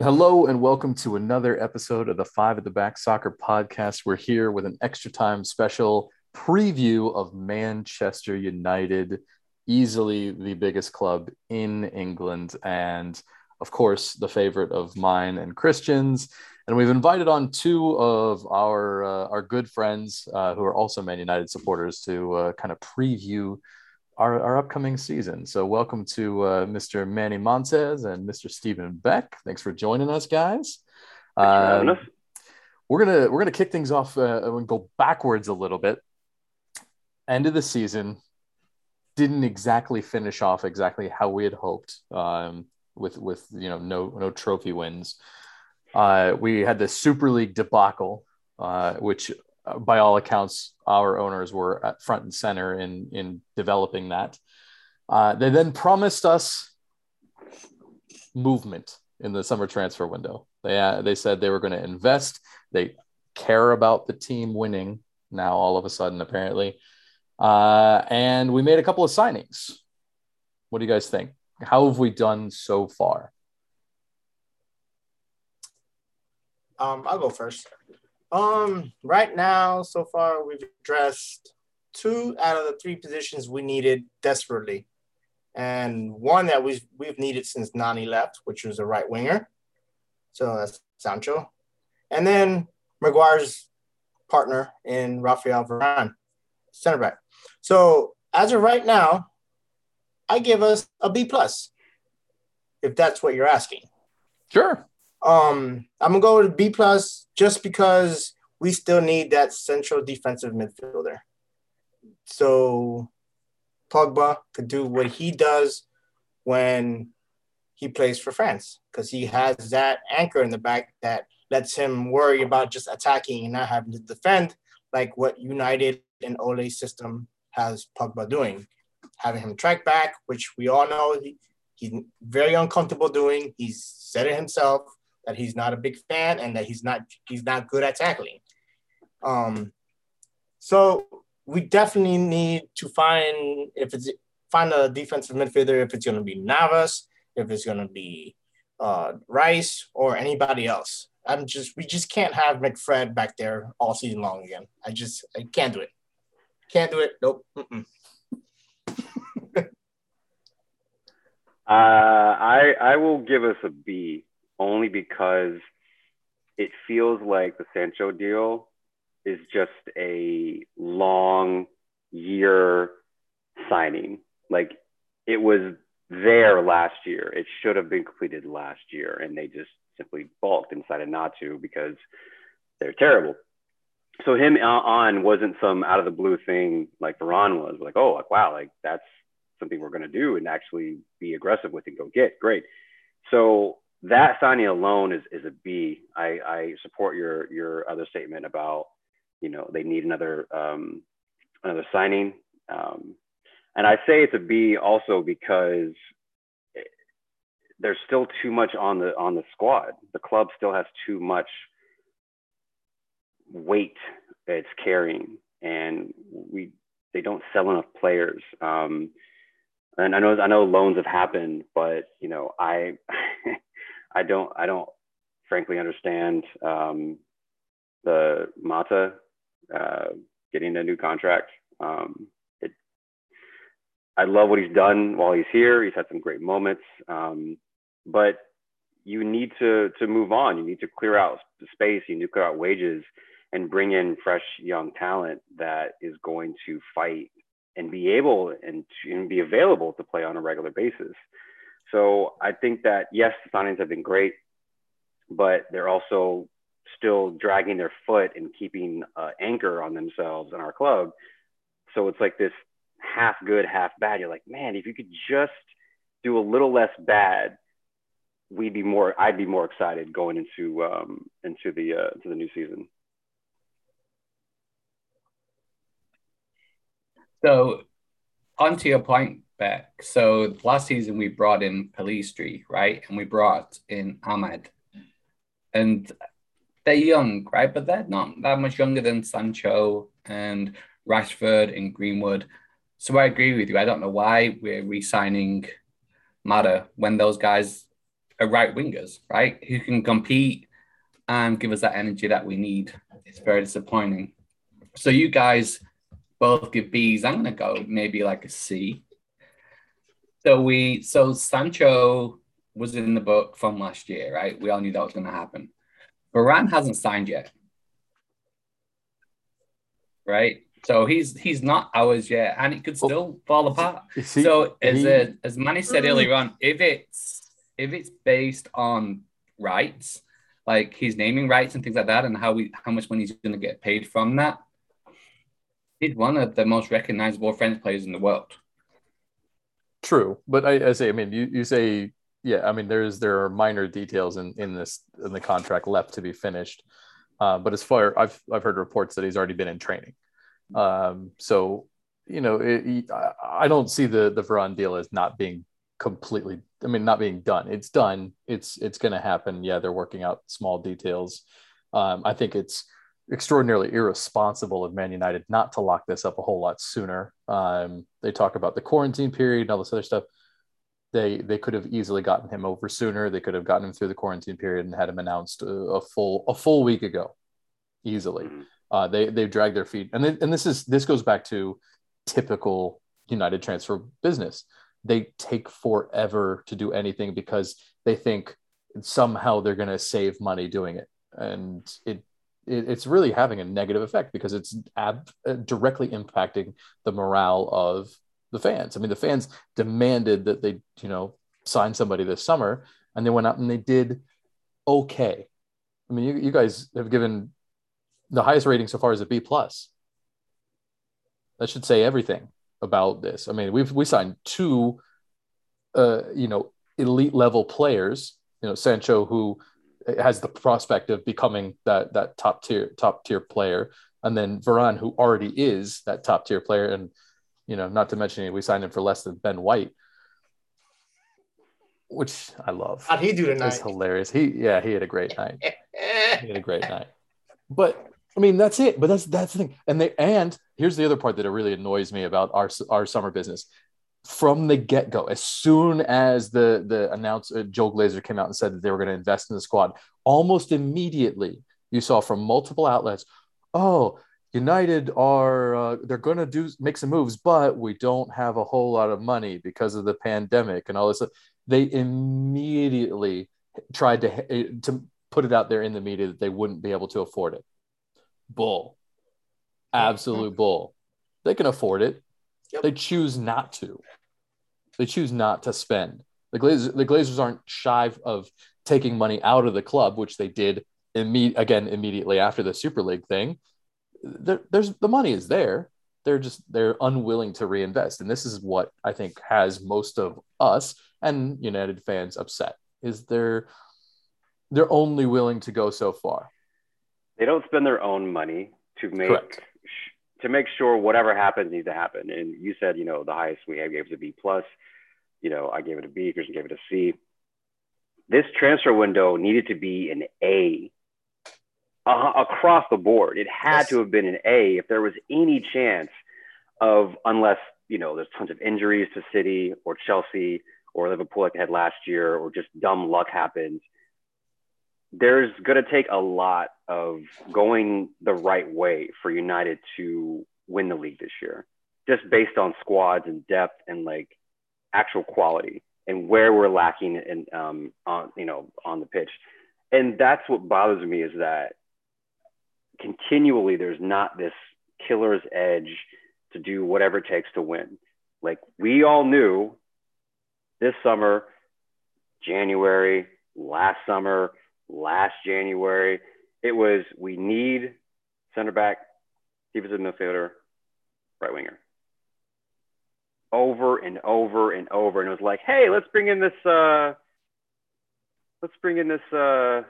Hello and welcome to another episode of the Five at the Back Soccer Podcast. We're here with an extra time special preview of Manchester United, easily the biggest club in England, and of course, the favorite of mine and Christian's. And we've invited on two of our uh, our good friends uh, who are also Man United supporters to uh, kind of preview our, our upcoming season. So, welcome to uh, Mr. Manny Montez and Mr. Stephen Beck. Thanks for joining us, guys. Uh, we're gonna we're gonna kick things off uh, and go backwards a little bit. End of the season didn't exactly finish off exactly how we had hoped. Um, with with you know no no trophy wins. Uh, we had the Super League debacle, uh, which by all accounts, our owners were at front and center in in developing that. Uh, they then promised us movement in the summer transfer window. They uh, they said they were going to invest. They care about the team winning now. All of a sudden, apparently, uh, and we made a couple of signings. What do you guys think? How have we done so far? Um, I'll go first. Um, right now, so far, we've addressed two out of the three positions we needed desperately, and one that we've we've needed since Nani left, which was a right winger. So that's Sancho, and then Maguire's partner in Rafael Varane, center back. So as of right now, I give us a B plus, if that's what you're asking. Sure. Um, I'm gonna go with B plus just because we still need that central defensive midfielder. So Pogba could do what he does when he plays for France because he has that anchor in the back that lets him worry about just attacking and not having to defend like what United and Ole's system has Pogba doing, having him track back, which we all know he, he's very uncomfortable doing. He's said it himself that he's not a big fan and that he's not he's not good at tackling. Um, so we definitely need to find if it's find a defensive midfielder if it's going to be Navas, if it's going to be uh, Rice or anybody else. I'm just we just can't have McFred back there all season long again. I just I can't do it. Can't do it. Nope. uh, I I will give us a B only because it feels like the Sancho deal is just a long year signing. Like it was there last year. It should have been completed last year, and they just simply balked and decided not to because they're terrible. So him uh, on wasn't some out of the blue thing like Varane was. Like, oh, like wow, like that's something we're gonna do and actually be aggressive with and go get. Great. So that signing alone is, is a B. I, I support your your other statement about you know they need another um, another signing, um, and I say it's a B also because there's still too much on the on the squad. The club still has too much weight it's carrying, and we they don't sell enough players. Um, and I know I know loans have happened, but you know I I don't I don't frankly understand um, the Mata uh, getting a new contract. Um, it, I love what he's done while he's here. He's had some great moments, um, but you need to to move on. You need to clear out space. You need to clear out wages and bring in fresh young talent that is going to fight and be able and, and be available to play on a regular basis. So I think that yes, the signings have been great, but they're also still dragging their foot and keeping uh, anchor on themselves in our club. So it's like this half good, half bad. You're like, man, if you could just do a little less bad, we'd be more. I'd be more excited going into um, into the uh, into the new season. So, onto your point, back. So last season we brought in Pellistri, right? And we brought in Amad. And they're young, right? But they're not that much younger than Sancho and Rashford and Greenwood. So I agree with you. I don't know why we're re-signing Mata when those guys are right wingers, right? Who can compete and give us that energy that we need. It's very disappointing. So you guys both give B's. I'm gonna go maybe like a C. So we so Sancho was in the book from last year, right? We all knew that was gonna happen. Varane hasn't signed yet. Right? So he's he's not ours yet, and it could still fall apart. See, so as he- a, as Manny said earlier on, if it's if it's based on rights, like his naming rights and things like that, and how we how much money he's going to get paid from that, he's one of the most recognizable French players in the world. True, but I, I say, I mean, you, you say, yeah, I mean, there's there are minor details in in this in the contract left to be finished, uh, but as far I've I've heard reports that he's already been in training, um, so you know, it, I, don't see the the Varane deal as not being completely, I mean, not being done. It's done. It's it's going to happen. Yeah, they're working out small details. Um, I think it's extraordinarily irresponsible of Man United not to lock this up a whole lot sooner. Um, they talk about the quarantine period and all this other stuff. They they could have easily gotten him over sooner. They could have gotten him through the quarantine period and had him announced a, a full a full week ago, easily. Mhm. Uh, they they drag their feet, and then, and this is this goes back to typical United transfer business. They take forever to do anything because they think somehow they're going to save money doing it, and it, it it's really having a negative effect because it's ab- uh, directly impacting the morale of the fans. I mean, the fans demanded that they you know sign somebody this summer, and they went out and they did okay. I mean, you, you guys have given the highest rating so far is a B plus. That should say everything about this. I mean, we've we signed two, uh, you know, elite level players. You know, Sancho, who has the prospect of becoming that that top tier top tier player, and then Varane, who already is that top tier player, and you know, not to mention we signed him for less than Ben White, which I love. How'd he do tonight? It's hilarious. He yeah, he had a great night he had a great night. But I mean, that's it. But that's that's the thing. And they and here's the other part that really annoys me about our our summer business. From the get go, as soon as the the announce uh, Joe Glazer came out and said that they were going to invest in the squad, almost immediately you saw from multiple outlets, oh. United are uh, they're going to do make some moves, but we don't have a whole lot of money because of the pandemic and all this. They immediately tried to eh, to put it out there in the media that they wouldn't be able to afford it. Bull. Absolute bull. They can afford it. Yep. They choose not to. They choose not to spend. The Glazers, the Glazers aren't shy of taking money out of the club, which they did imme- again immediately after the Super League thing. There, there's the money is there. They're just they're unwilling to reinvest, and this is what I think has most of us and United fans upset. Is they're they're only willing to go so far. They don't spend their own money to make Correct. to make sure whatever happens needs to happen. And you said, you know, the highest we have gave it a B plus. You know, I gave it a B. Christian gave it a C. This transfer window needed to be an A uh, across the board. It had Yes. to have been an A if there was any chance of, unless you know, there's tons of injuries to City or Chelsea or Liverpool like they had last year, or just dumb luck happens. There's going to take a lot of going the right way for United to win the league this year, just based on squads and depth and like actual quality and where we're lacking in um, on you know on the pitch. And that's what bothers me is that continually there's not this killer's edge to do whatever it takes to win. Like we all knew this summer, January, last summer, last January, it was we need center back, defensive midfielder, right winger. Over and over and over. And it was like, hey, let's bring in this uh let's bring in this uh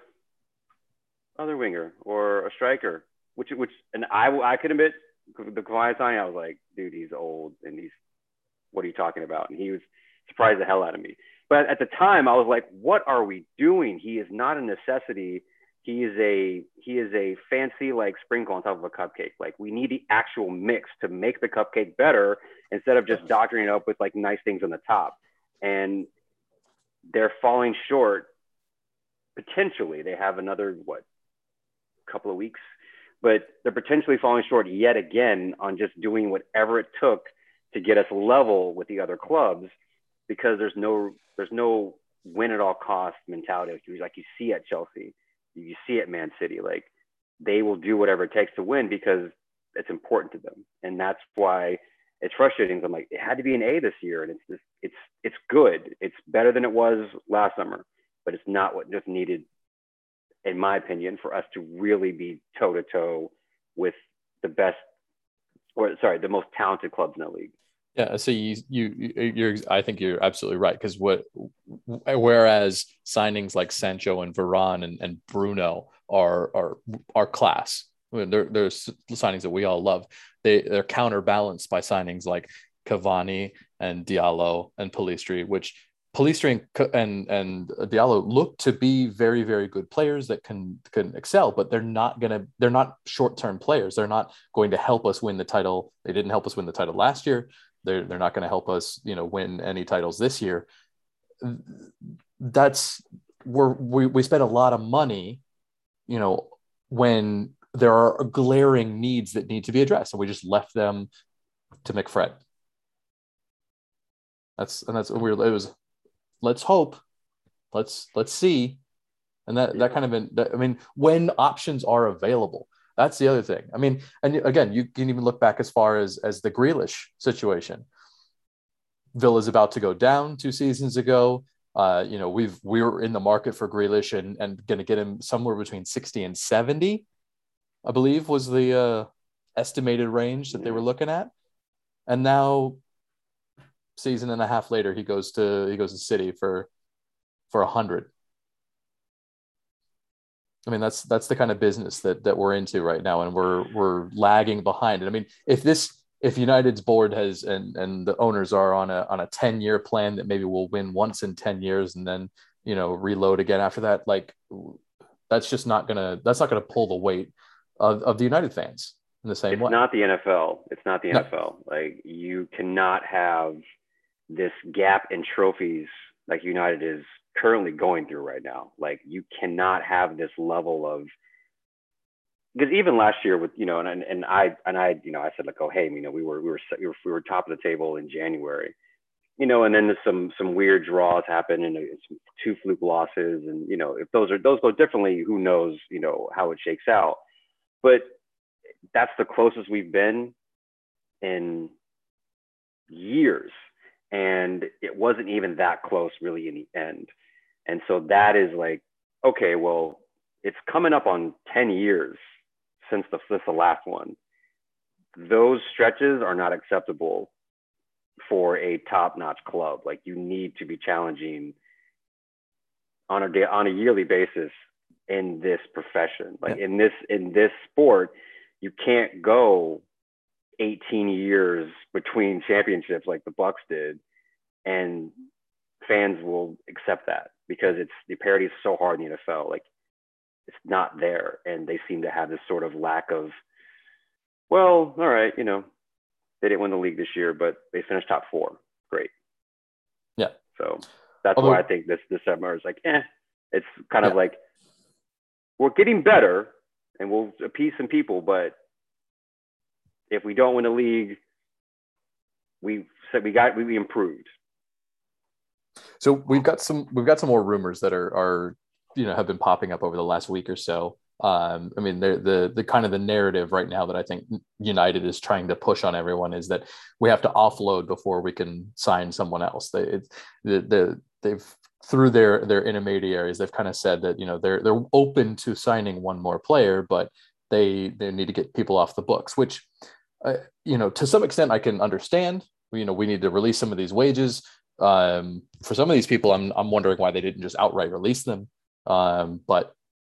other winger or a striker. Which which and I I could admit the Cavani signing, I was like, dude, he's old and he's what are you talking about? And he was surprised the hell out of me. But at the time, I was like, what are we doing? He is not a necessity. He is a he is a fancy like sprinkle on top of a cupcake. Like we need the actual mix to make the cupcake better instead of just doctoring it up with like nice things on the top. And they're falling short potentially. They have another what couple of weeks, but they're potentially falling short yet again on just doing whatever it took to get us level with the other clubs because there's no there's no win at all cost mentality. Like you see at Chelsea, you see at Man City, like they will do whatever it takes to win because it's important to them, and that's why it's frustrating. I'm like, it had to be an A this year, and it's just, it's it's good. It's better than it was last summer, but it's not what just needed, in my opinion, for us to really be toe to toe with the best, or sorry, the most talented clubs in the league. Yeah, so you you you're I think you're absolutely right because what whereas signings like Sancho and Varane and, and Bruno are are are class. They're, they're signings that we all love. They they're counterbalanced by signings like Cavani and Diallo and Pellistri, which Pellistri and, and and Diallo look to be very very good players that can can excel, but they're not gonna they're not short term players. They're not going to help us win the title. They didn't help us win the title last year. They're they're not going to help us you know win any titles this year. That's we're, we we spent a lot of money, you know, when there are glaring needs that need to be addressed, and we just left them to McFred. That's and that's weird. It was let's hope, let's let's see, and that yeah. that kind of been. That, I mean, when options are available, that's the other thing. I mean, and again, you can even look back as far as as the Grealish situation. Villa's about to go down two seasons ago. Uh, you know, we've we were in the market for Grealish and and going to get him somewhere between sixty and seventy. I believe was the uh, estimated range that they were looking at. And now, season and a half later, he goes to he goes to City for for a hundred. I mean, that's that's the kind of business that that we're into right now, and we're we're lagging behind. And I mean, if this if United's board has and and the owners are on a on a ten year plan that maybe we'll win once in ten years and then you know reload again after that, like that's just not gonna that's not gonna pull the weight of, of the United fans in the same it's way. It's not the NFL. It's not the no. NFL. Like you cannot have this gap in trophies like United is currently going through right now. Like you cannot have this level of because even last year with you know and and I and I you know I said like oh hey you know we were we were we were, we were top of the table in January you know and then some some weird draws happen and it's two fluke losses and you know if those are those go differently who knows you know how it shakes out but that's the closest we've been in years. And it wasn't even that close really in the end. And so that is like, okay, well, it's coming up on 10 years since the, since the last one. Those stretches are not acceptable for a top-notch club. Like you need to be challenging on a day, on a yearly basis in this profession. Like yeah. in this in this sport, you can't go 18 years between championships like the Bucks did, and fans will accept that because it's the parity is so hard in the NFL. Like it's not there, and they seem to have this sort of lack of. Well, all right, you know, they didn't win the league this year, but they finished top four. Great. Yeah. So that's Although, why I think this this summer is like, eh. It's kind yeah. of like we're getting better and we'll appease some people, but if we don't win the league, we said we got we improved. So we've got some we've got some more rumors that are are you know have been popping up over the last week or so. Um, I mean, the the kind of the narrative right now that I think United is trying to push on everyone is that we have to offload before we can sign someone else. They it's, the the they've through their their intermediaries they've kind of said that you know they're they're open to signing one more player but they they need to get people off the books which uh, you know to some extent i can understand. You know we need to release some of these wages. Um, for some of these people i'm i'm wondering why they didn't just outright release them. Um, but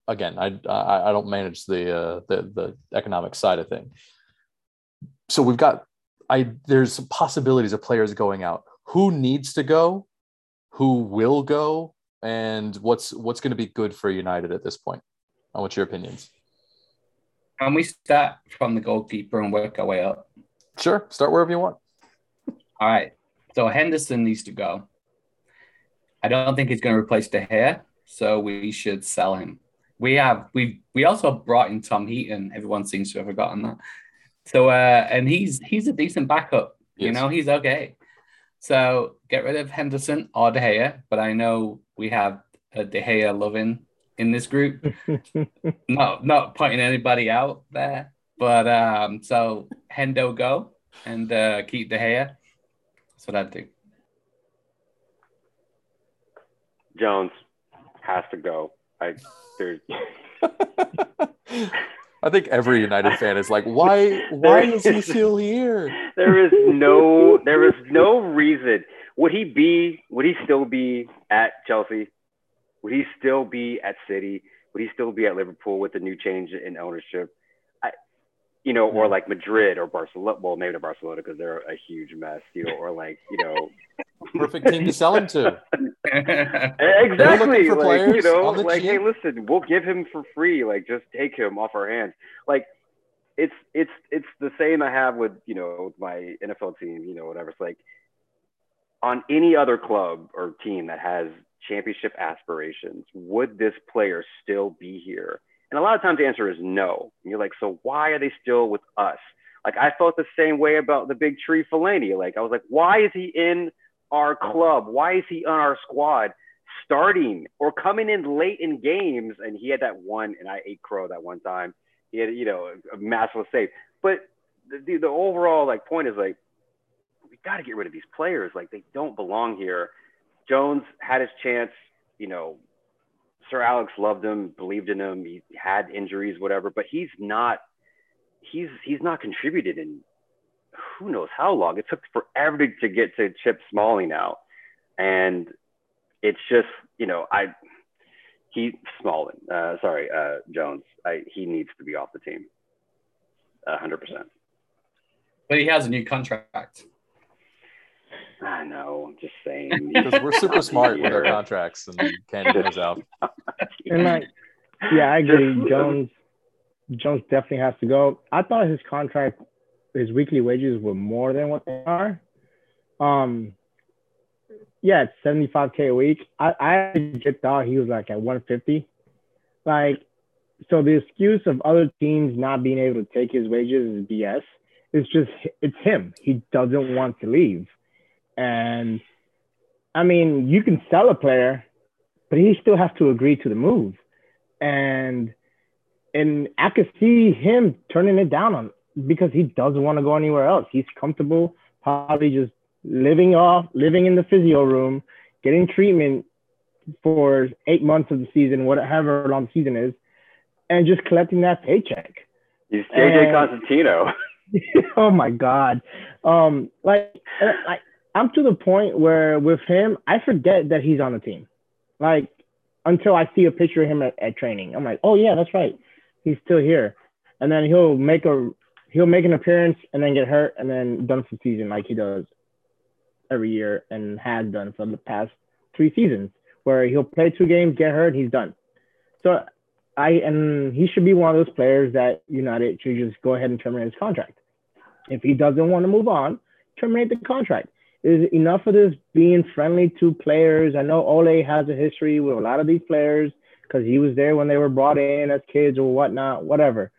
again i i, I don't manage the uh, the the economic side of thing. So we've got i there's possibilities of players going out. Who needs to go who will go and what's what's going to be good for United at this point? And what's your opinions? Can we start from the goalkeeper and work our way up? Sure, start wherever you want. All right. So Henderson needs to go. I don't think he's going to replace De Gea. so we should sell him. We have we we also brought in Tom Heaton. Everyone seems to have forgotten that. So uh, and he's he's a decent backup. You know, he's okay. So get rid of Henderson or De Gea, but I know we have a De Gea loving in this group. not not pointing anybody out there, but um, so Hendo go and uh, keep De Gea. That's what I'd do. Jones has to go. I there's I think every United fan is like, why? Why is he still here? there is no there is no reason. Would he be would he still be at Chelsea? Would he still be at City? Would he still be at Liverpool with the new change in ownership? You know, or like Madrid or Barcelona. Well, maybe not Barcelona because they're a huge mess, you know, or like, you know, Perfect team to sell him to. exactly like you know like hey listen we'll give him for free like just take him off our hands. Like it's it's it's the same i have with you know my nfl team you know whatever. It's like on any other club or team that has championship aspirations would this player still be here and a lot of times the answer is no and you're like so why are they still with us like i felt the same way about the big tree Fellaini. like i was like why is he in our club why is he on our squad starting or coming in late in games. And he had that one, and I ate crow that one time. He had, you know, a, massive save. But the, the overall like point is like, we got to get rid of these players. Like they don't belong here. Jones had his chance. You know, Sir Alex loved him, believed in him. He had injuries, whatever, but he's not. He's he's not contributed in who knows how long. It took forever to, to get to Chip Smalling out, and it's just you know I he Smalling uh, sorry uh, Jones I, he needs to be off the team, hundred percent. but he has a new contract. I know. I'm just saying Because we're super smart with our contracts and Candy knows out. And like, yeah, I agree. Jones, Jones definitely has to go. I thought his contract, his weekly wages were more than what they are. Um, yeah, it's seventy five k a week. I I legit thought he was like at one fifty. Like, so the excuse of other teams not being able to take his wages is BS. It's just it's him. He doesn't want to leave, and I mean, you can sell a player, but he still has to agree to the move. And and I could see him turning it down on because he doesn't want to go anywhere else. He's comfortable, probably just living off, living in the physio room, getting treatment for eight months of the season, whatever long the season is, and just collecting that paycheck. He's JJ And- Constantino. oh my god um like like i'm to the point where with him i forget that he's on the team. Like until i see a picture of him at, at training. I'm like oh yeah that's right. He's still here. And then he'll make a he'll make an appearance and then get hurt and then done for the season like he does every year and has done for the past three seasons where he'll play two games get hurt he's done. So I and he should be one of those players that United should just go ahead and terminate his contract. If he doesn't want to move on, terminate the contract. Is enough of this being friendly to players. I know Ole has a history with a lot of these players because he was there when they were brought in as kids or whatnot, whatever.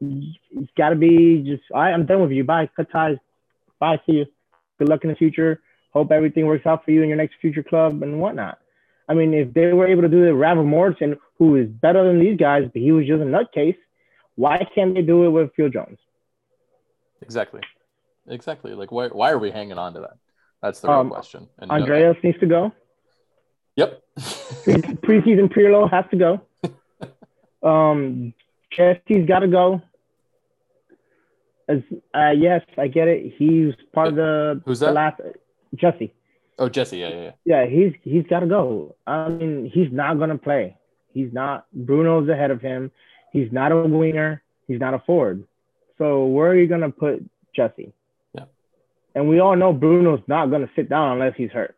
It's got to be just, right, I'm done with you. Bye. Cut ties. Bye. See you. Good luck in the future. Hope everything works out for you in your next future club and whatnot. I mean, if they were able to do it, Ravel Morrison, who is better than these guys, but he was just a nutcase, why can't they do it with Phil Jones? Exactly. Exactly. Like why why are we hanging on to that? That's the real Um, question. And that. Andreas needs to go. Yep. Preseason Pirlo has to go. Um, Jesse's got to go. As uh, yes, I get it. He's part of the Who's the that? last Jesse. oh Jesse, yeah, yeah, yeah. Yeah, he's he's got to go. I mean, he's not gonna play. He's not. Bruno's ahead of him. He's not a winger. He's not a forward. So where are you gonna put Jesse? Yeah. And we all know Bruno's not gonna sit down unless he's hurt.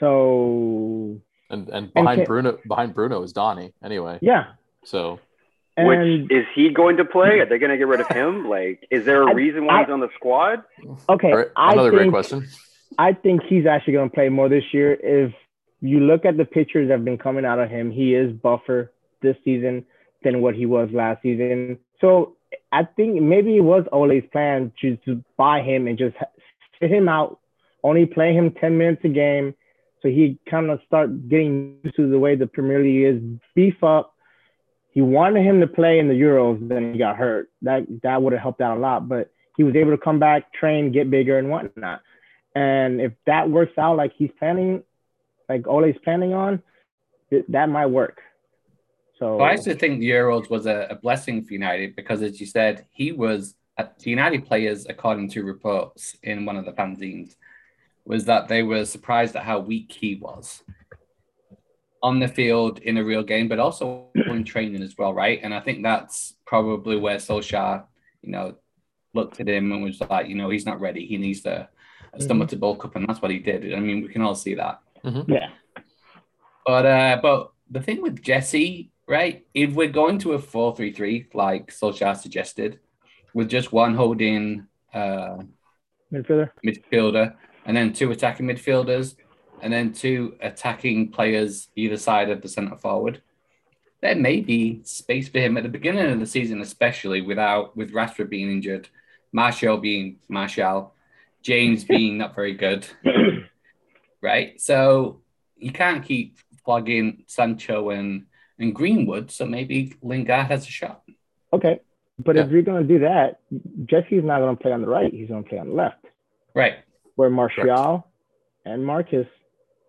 So And and behind can- Bruno behind Bruno is Donny anyway. yeah. So And Which is he going to play? Are they going to get rid of him? Like, is there a I- reason why I- he's on the squad? okay, all right, I another think great question. I think he's actually gonna play more this year if you look at the pictures that have been coming out of him, he is buffer this season than what he was last season. So I think maybe it was Ole's plan to, to buy him and just sit him out, only play him 10 minutes a game. So he kind of start getting used to the way the Premier League is, beef up. He wanted him to play in the Euros, then he got hurt. That that would have helped out a lot. But he was able to come back, train, get bigger, and whatnot. And if that works out like he's planning, like Ole's planning on, that might work. So well, I actually think the Euros was a, a, blessing for United because, as you said, he was the United players, according to reports in one of the fanzines, was that they were surprised at how weak he was on the field in a real game, but also in training as well, right? And I think that's probably where Solskjaer, you know, looked at him and was like, you know, he's not ready. He needs to stomach mm-hmm. to bulk up, and that's what he did. I mean, we can all see that. Mm-hmm. Yeah. But uh, but the thing with Jesse right? If we're going to a 4 3 3, like Solskjaer suggested, with just one holding uh, midfielder. midfielder, and then two attacking midfielders, and then two attacking players either side of the centre forward, there may be space for him at the beginning of the season, especially without with Rashford being injured, Martial being Martial, James being not very good. right? So you can't keep plugging Sancho and and Greenwood, so maybe Lingard has a shot. Okay, but yeah. if you're going to do that, Jesse's not going to play on the right; he's going to play on the left. Right. Where Martial and Marcus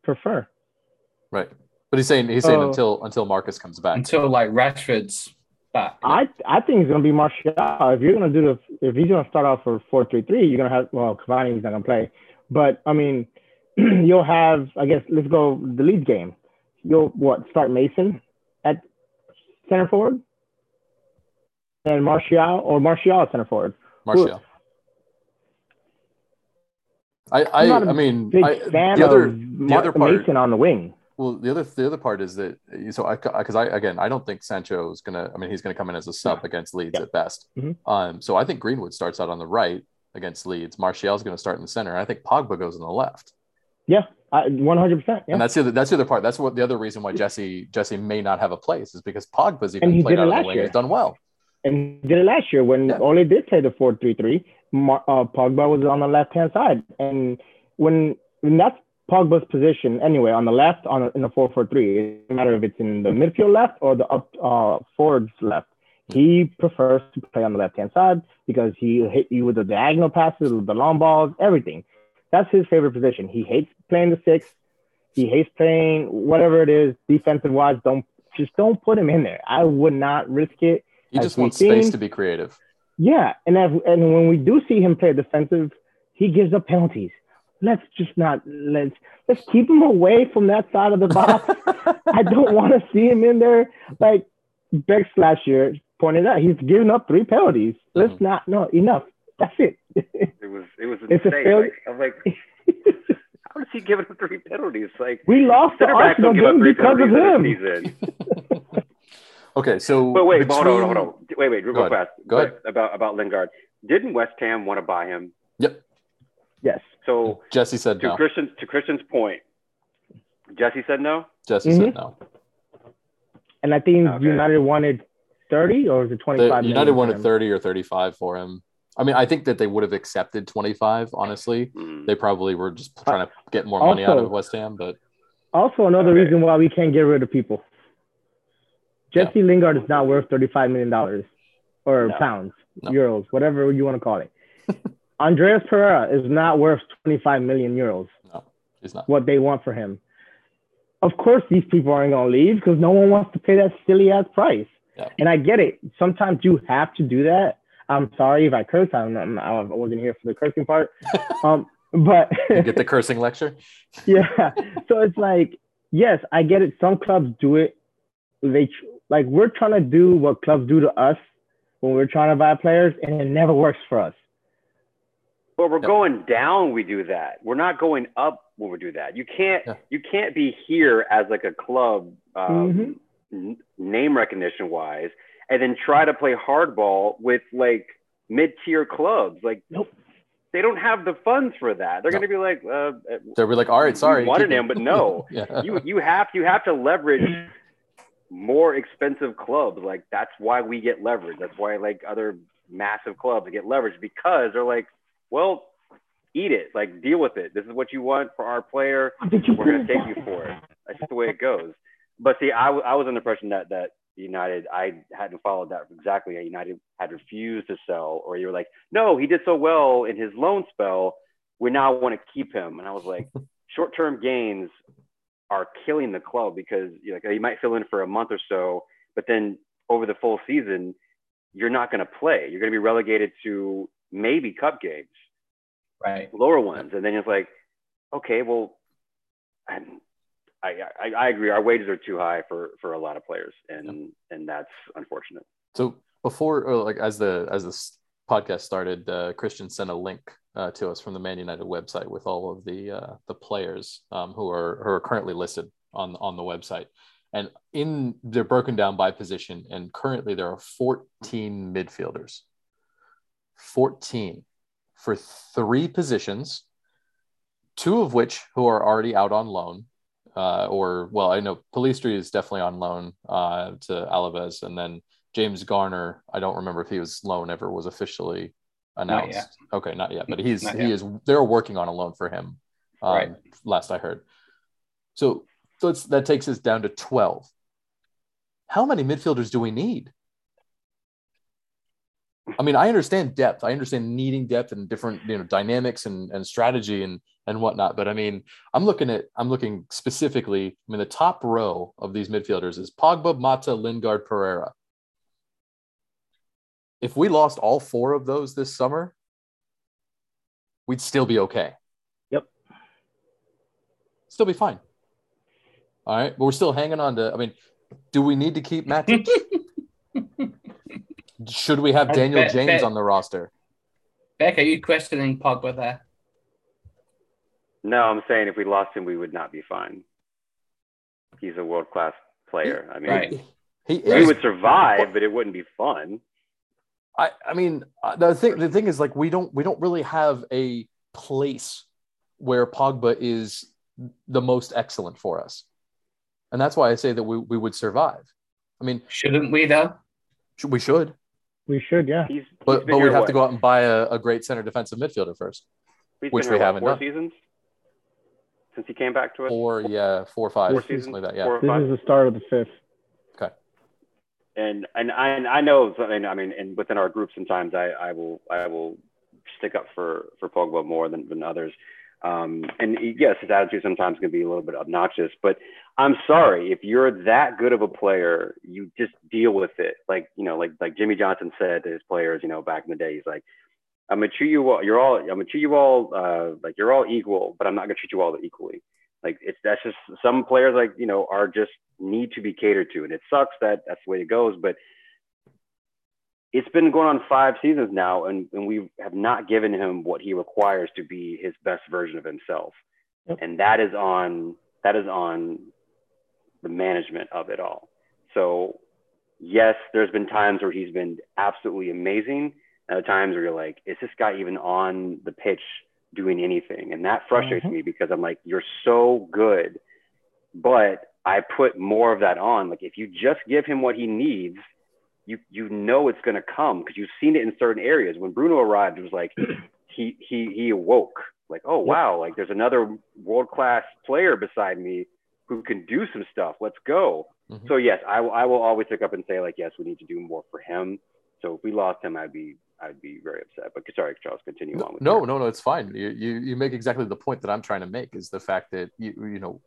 prefer. Right, but he's saying he's saying until until Marcus comes back. Until like Rashford's back. I I think it's going to be Martial. If you're going to do the if he's going to start off for four three three, you're going to have well Cavani Cavani's not going to play, but I mean you'll have I guess let's go the Leeds game. You'll what start Mason at center forward, and Martial or Martial at center forward. Martial. I I, I mean I, the other the other part Mason on the wing. Well, the other the other part is that so I because I again I don't think Sancho is gonna I mean he's gonna come in as a sub against Leeds yeah. at best. Mm-hmm. Um, so I think Greenwood starts out on the right against Leeds. Martial's gonna start in the center. I think Pogba goes on the left. Yeah, one hundred percent. And that's the other, that's the other part. That's what the other reason why Jesse Jesse may not have a place is because Pogba's even played out of the wing. He's done well. And did it last year when yeah. Ole did play the four three three. Uh, Pogba was on the left hand side, and when when that's Pogba's position anyway on the left on in the four four three. It doesn't matter if it's in the midfield left or the up uh, forwards left. He prefers to play on the left hand side because he hit you with the diagonal passes, the long balls, everything. That's his favorite position. He hates playing the six. He hates playing whatever it is defensive wise. Don't just don't put him in there. I would not risk it. He just wants seen. space to be creative. Yeah, and as, and when we do see him play defensive, he gives up penalties. Let's just not let's let's keep him away from that side of the box. I don't want to see him in there. Like Bex last year pointed out, he's given up three penalties. Let's mm-hmm. not no enough. That's it. it was it was insane. It's a fail- like, I'm like, how does he give up three penalties? Like we lost the Arsenal game because of him. okay, so but wait, between... hold on, hold on, wait, wait, real Go fast. Go ahead. About about Lingard. Didn't West Ham want to buy him? Yep. Yes. So Jesse said to no. Christian to Christian's point, Jesse said no. Jesse mm-hmm. said no. And I think okay. United wanted 30 or was it 25? United wanted 30 or 35 for him. I mean, I think that they would have accepted 25, honestly. Mm. They probably were just trying to get more money also, out of West Ham, but also another okay. reason why we can't get rid of people. Jesse yeah. Lingard is not worth 35 million dollars or no. pounds, no. euros, whatever you want to call it. Andreas Pereira is not worth 25 million euros. No, he's not. What they want for him. Of course, these people aren't going to leave because no one wants to pay that silly ass price. Yeah. And I get it. Sometimes you have to do that I'm sorry if I curse. I'm, I'm I wasn't here for the cursing part. Um, but you get the cursing lecture. yeah. So it's like, yes, I get it. Some clubs do it. They like we're trying to do what clubs do to us when we're trying to buy players, and it never works for us. But we're yep. going down. We do that. We're not going up when we do that. You can't. Yeah. You can't be here as like a club, um, mm-hmm. n- name recognition wise, and then try to play hardball with like mid-tier clubs. Like, nope. they don't have the funds for that. They're No. going to be like, uh, So we're like, all right, sorry. wanted him, but no. yeah. you you have you have to leverage more expensive clubs. Like that's why we get leverage. That's why like other massive clubs get leverage because they're like, well, eat it. Like deal with it. This is what you want for our player. We're gonna take you for it. That's just the way it goes. But see, I, w- I was under the impression that that United, I hadn't followed that exactly. United had refused to sell, or you were like, no, he did so well in his loan spell. We now want to keep him. And I was like, short-term gains are killing the club because you like you might fill in for a month or so, but then over the full season, you're not going to play. You're going to be relegated to maybe cup games Right. lower ones, and then it's like, okay, well, I, I I agree. Our wages are too high for for a lot of players, and and that's unfortunate. So before, or like as the as this podcast started, uh, Christian sent a link uh, to us from the Man United website with all of the uh, the players um, who are who are currently listed on on the website, and in they're broken down by position. And currently there are 14 midfielders, 14 for three positions, two of which who are already out on loan. Uh, or well, I know Pellistri is definitely on loan uh, to Alaves, and then James Garner, I don't remember if he was loan ever was officially announced. yet. Okay, not yet, but he's Not he yet. is they're working on a loan for him. Um, Right. Last I heard. So so that takes us down to twelve. How many midfielders do we need? I mean, I understand depth. I understand needing depth and different, you know, dynamics and, and strategy and and whatnot. But I mean, I'm looking at I'm looking specifically. I mean, the top row of these midfielders is Pogba, Mata, Lingard, Pereira. If we lost all four of those this summer, we'd still be okay. Yep. Still be fine. All right, but we're still hanging on to. I mean, do we need to keep Matic? Should we have Daniel bet- James bet- on the roster? Beck, are you questioning Pogba there? No, I'm saying if we lost him, we would not be fine. He's a world class player. I mean, Right. He we is. would survive, but it wouldn't be fun. I, I mean, uh, the thing the thing is like we don't we don't really have a place where Pogba is the most excellent for us, and that's why I say that we, we would survive. I mean, Shouldn't we though? sh- we should, We should, yeah. He's, but but we'd have what? to go out and buy a, a great center defensive midfielder first. He's which we here, haven't four done. seasons since he came back to us. Four, yeah, four or five, Four seasons, like that. Yeah. four or This five. is the start of the fifth. And and I and I know and I mean and within our group sometimes I, I will I will stick up for for Pogba more than, than others. Um, and yes, his attitude sometimes can be a little bit obnoxious, but I'm sorry if you're that good of a player, you just deal with it. Like you know, like like Jimmy Johnson said to his players, you know, back in the day, he's like, "I'm gonna treat you all. You're all. I'm gonna treat you all uh, like you're all equal, but I'm not gonna treat you all equally." Like it's that's just some players like you know are just need to be catered to, and it sucks that that's the way it goes. But it's been going on five seasons now, and, and we have not given him what he requires to be his best version of himself, Yep. and that is on that is on the management of it all. So yes, there's been times where he's been absolutely amazing, and other times where you're like, is this guy even on the pitch doing anything? And that frustrates Mhm. me because I'm like, you're so good, but I put more of that on. Like if you just give him what he needs, you you know it's gonna come because you've seen it in certain areas. When Bruno arrived, it was like he he he awoke. Like, oh wow, like there's another world class player beside me who can do some stuff. Let's go. Mhm. So yes, I will I will always pick up and say like, yes, we need to do more for him. So if we lost him, I'd be I'd be very upset. But sorry, Charles, continue No, on with no, your- no, no, it's fine. You, you you make exactly the point that I'm trying to make is the fact that you you know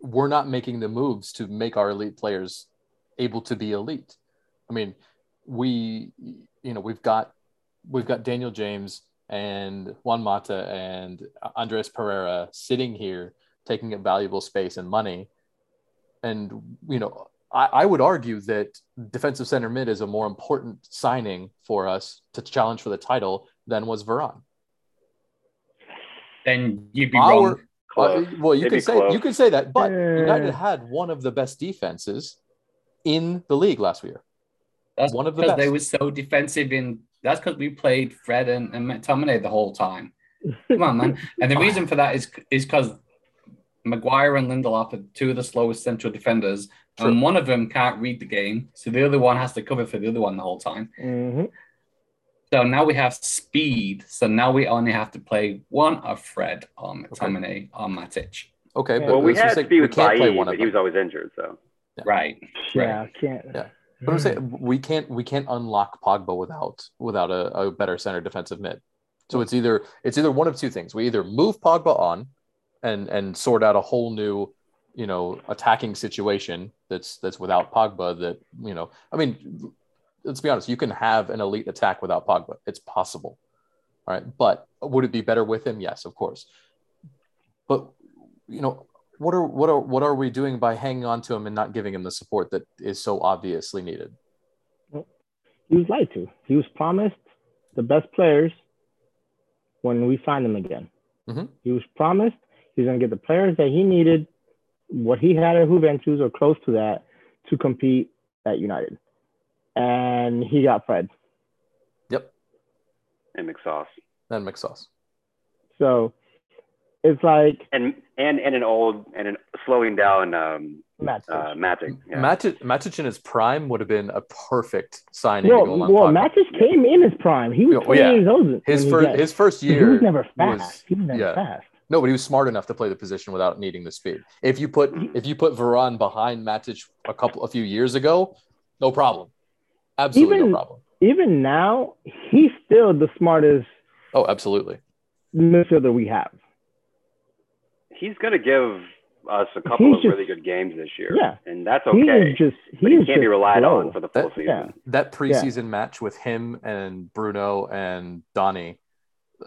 we're not making the moves to make our elite players able to be elite. I mean, we you know we've got we've got Daniel James and Juan Mata and Andres Pereira sitting here taking up valuable space and money, and you know. I, I would argue that defensive center mid is a more important signing for us to challenge for the title than was Varane. Then you'd be Our- wrong. Uh, well, you It'd can say close. you can say that, but Yeah. United had one of the best defenses in the league last year. That's one of the because they were so defensive in. That's because we played Fred and, and McTominay the whole time. Come on, man. And the reason for that is is because Maguire and Lindelof are two of the slowest central defenders, True. and one of them can't read the game, so the other one has to cover for the other one the whole time. hmm So now we have speed. So now we only have to play one of Fred or Okay. McTominay or Matic. Okay, Yeah. but Well, we had just say Steve we can't play Bailly, one but of he was always injured. So Right. Yeah, Right. I can't. Yeah. But I'm saying we can't we can't unlock Pogba without without a, a better center defensive mid. So it's either it's either one of two things. We either move Pogba on and and sort out a whole new, you know, attacking situation that's that's without Pogba that, you know, I mean, let's be honest, you can have an elite attack without Pogba. It's possible. All right. But would it be better with him? Yes, of course. But you know, what are what are what are we doing by hanging on to him and not giving him the support that is so obviously needed? He was lied to. He was promised the best players when we signed him again. Mhm. He was promised he was going to get the players that he needed, what he had at Juventus or close to that, to compete at United. And he got Fred. Yep. and McSauce And McSauce. So it's like and and and an old and an slowing down um Matt. uh Matic. Yeah. Matic, Matic in his prime would have been a perfect signing. to well, go well, Pogba. Matic came in his prime. He was Yeah, 20 yeah. years old. his he first got- his first but he was never fast. was- he was never yeah. fast. No, but he was smart enough to play the position without needing the speed. If you put if you put Varane behind Matic a couple a few years ago, no problem, absolutely Even- no problem. Even now, he's still the smartest Oh, absolutely. midfielder we have. He's gonna give us a couple He's of just- really good games this year. Yeah. And that's okay. is just he but he can't be just relied slow. on for the full That- season. yeah. That preseason match with him and Bruno and Donny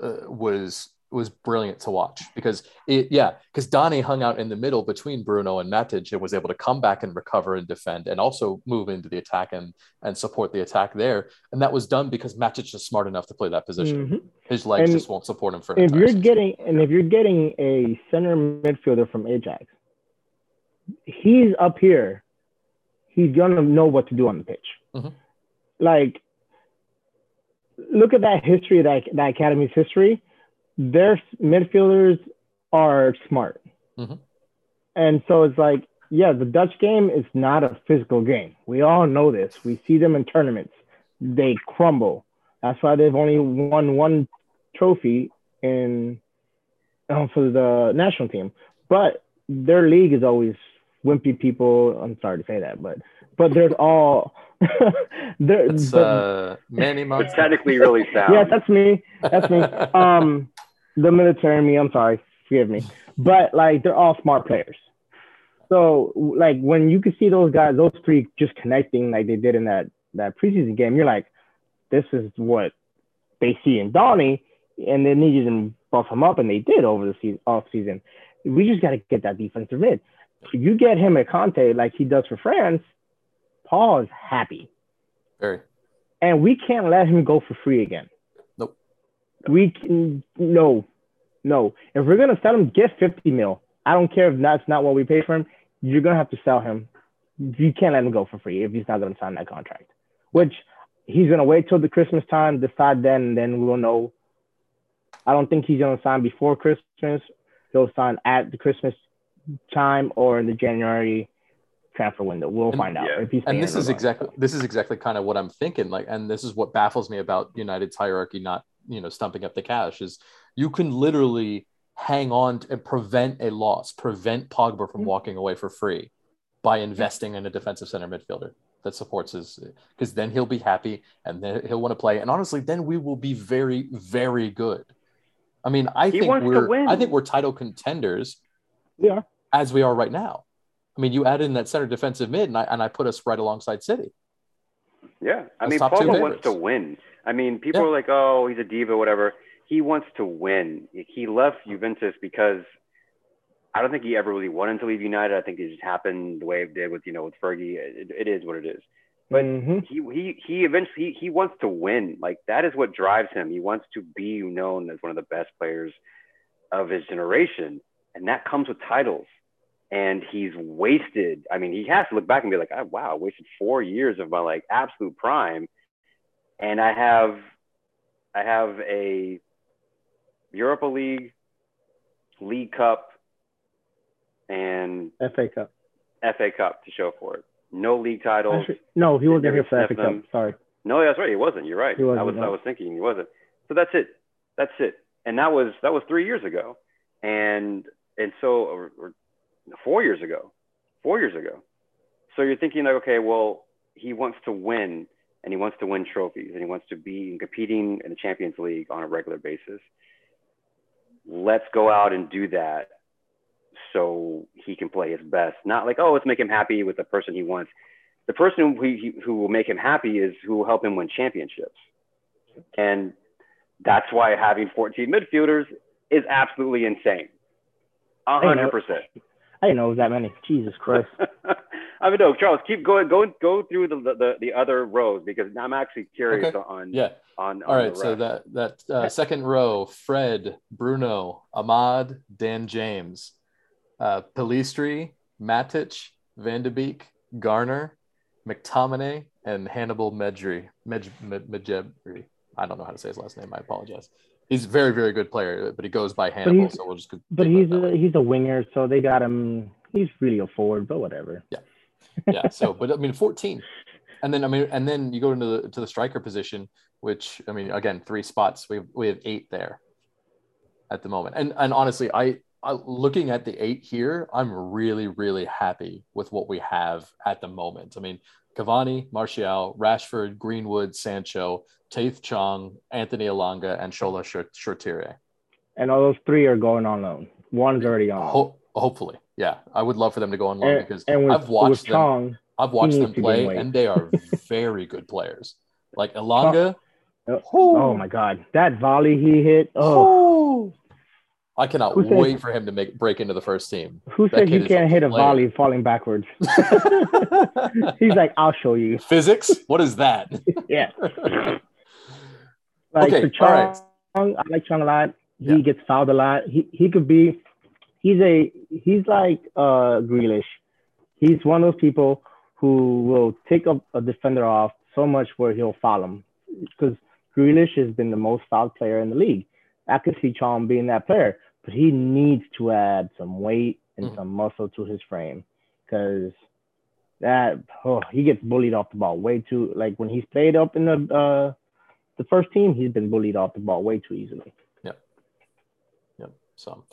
uh, was was brilliant to watch because it yeah because Donny hung out in the middle between Bruno and Matic and was able to come back and recover and defend and also move into the attack and and support the attack there and that was done because Matic is smart enough to play that position. Mhm. His legs And just won't support him for If you're season. getting and if you're getting a center midfielder from Ajax, he's up here. He's gonna know what to do on the pitch. Mhm. Like, look at that history, that that academy's history. Their midfielders are smart, Mhm. and so it's like, yeah, the Dutch game is not a physical game. We all know this. We see them in tournaments; they crumble. That's why they've only won one trophy in um, for the national team. But their league is always wimpy people. I'm sorry to say that, but but there's all there. That's but- uh, Manny It's technically really sound. yeah, that's me. That's me. Um, the military me. I'm sorry. Forgive me. But like, they're all smart players. So like, when you can see those guys, those three just connecting like they did in that that preseason game, you're like, this is what they see in Donnie, and they needed to buff him up, and they did over the season, off season. We just got to get that defensive mid. You get him at Kanté like he does for France, Paul is happy Very. and we can't let him go for free again. We can no, no. If we're gonna sell him, get fifty mil. I don't care if that's not what we pay for him. You're gonna have to sell him. You can't let him go for free if he's not gonna sign that contract. Which he's gonna wait till the Christmas time, decide then, and then we'll know. I don't think he's gonna sign before Christmas. He'll sign at the Christmas time or in the January transfer window. We'll And- find out yeah. if he's. and this is exactly this is exactly kind of what i'm thinking like and this is what baffles me about united's hierarchy not you know stumping up the cash is you can literally hang on and prevent a loss prevent pogba from walking away for free by investing in a defensive center midfielder that supports his because then he'll be happy and then he'll want to play. And honestly then we will be very very good. I mean i He think we're I think we're title contenders Yeah. as we are right now. I mean, you add in that center defensive mid, and I, and I put us right alongside City. Yeah, I mean, Pogba wants to win. I mean, people Yeah. are like, "Oh, he's a diva, whatever." He wants to win. He left Juventus because I don't think he ever really wanted to leave United. I think it just happened the way it did with you know with Fergie. It, it is what it is. But Mhm. he he he eventually he, he wants to win. Like that is what drives him. He wants to be known as one of the best players of his generation, and that comes with titles. And he's wasted. I mean, he has to look back and be like, oh, "Wow, I wasted four years of my like absolute prime." And I have, I have a Europa League, League Cup, and FA Cup. FA Cup to show for it. No league titles. Actually, no, he wasn't here for FA Cup. Sorry. No, that's right. He wasn't. You're right. He wasn't, I was. no. I was thinking he wasn't. So that's it. That's it. And that was that was three years ago, and and so or, or four years ago, four years ago. So you're thinking like, okay, well, he wants to win, and he wants to win trophies, and he wants to be competing in the Champions League on a regular basis. Let's go out and do that, so he can play his best. Not like, oh, let's make him happy with the person he wants the person who, he, who will make him happy is who will help him win championships. And that's why having 14 midfielders is absolutely insane. A I know. hundred percent. I didn't know it was that many. Jesus Christ. I mean, no, Charles, keep going, go, go through the, the, the other rows because I'm actually curious Okay. on, Yeah. on, on All right. So that that uh, second row: Fred, Bruno, Amad, Dan James, uh, Pellistri, Matic, Van de Beek, Garner, McTominay, and Hannibal Medri. Med- Med- Medjebri. I don't know how to say his last name. I apologize. He's a very, very good player, but he goes by Hannibal, so we'll just. But he's a, he's a winger, so they got him. He's really a forward, but whatever. yeah. So, but I mean, 14, and then I mean, and then you go into the to the striker position, which I mean, again, three spots. We have, we have eight there at the moment, and and honestly, I, I looking at the eight here, I'm really really happy with what we have at the moment. I mean, Cavani, Martial, Rashford, Greenwood, Sancho, Tahith Chong, Anthony Elanga, and Shola Shoretire. And all those three are going on loan. One's already on. Ho- hopefully, yeah, I would love for them to go on loan and, because with, I've watched them. I've watched them needs to gain play, and they are very good players. Like Elanga. Oh, oh my God, that volley he hit. Oh. I cannot Who wait for him to make break into the first team. who that kid you can't hit a player. volley falling backwards? He's like, I'll show you. Physics? What is that? Yeah. Like Okay, Chong, all right. I like Chong a lot. He Yeah. gets fouled a lot. He he could be. He's a he's like uh Grealish. He's one of those people who will take a, a defender off so much where he'll foul him because Grealish has been the most fouled player in the league. I could see Chong being that player, but he needs to add some weight and Mhm. some muscle to his frame because that oh, he gets bullied off the ball way too. Like when he's played up in the uh, the first team, he's been bullied off the ball way too easily. Yep. So,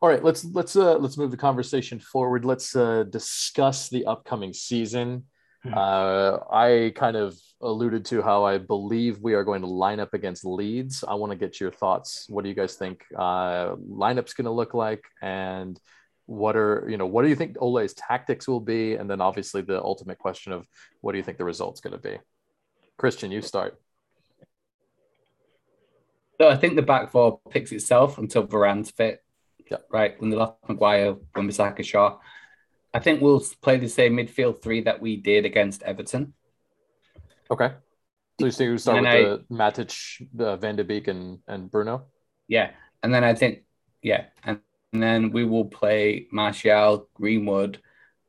all right, let's let's uh let's move the conversation forward. Let's uh discuss the upcoming season. Uh, I kind of alluded to how I believe we are going to line up against Leeds. I want to get your thoughts. What do you guys think uh, lineup's going to look like, and what are you know what do you think Ole's tactics will be, and then obviously the ultimate question of what do you think the result's going to be. Christian, you start. So I think the back four picks itself until Varane's fit. Yeah. Right. When they lost Maguire, when Bissaka Shaw. I think we'll play the same midfield three that we did against Everton. Okay. So you say we start And with then the Matic, the Van de Beek, and and Bruno. Yeah. And then I think, yeah. And, and then we will play Martial, Greenwood,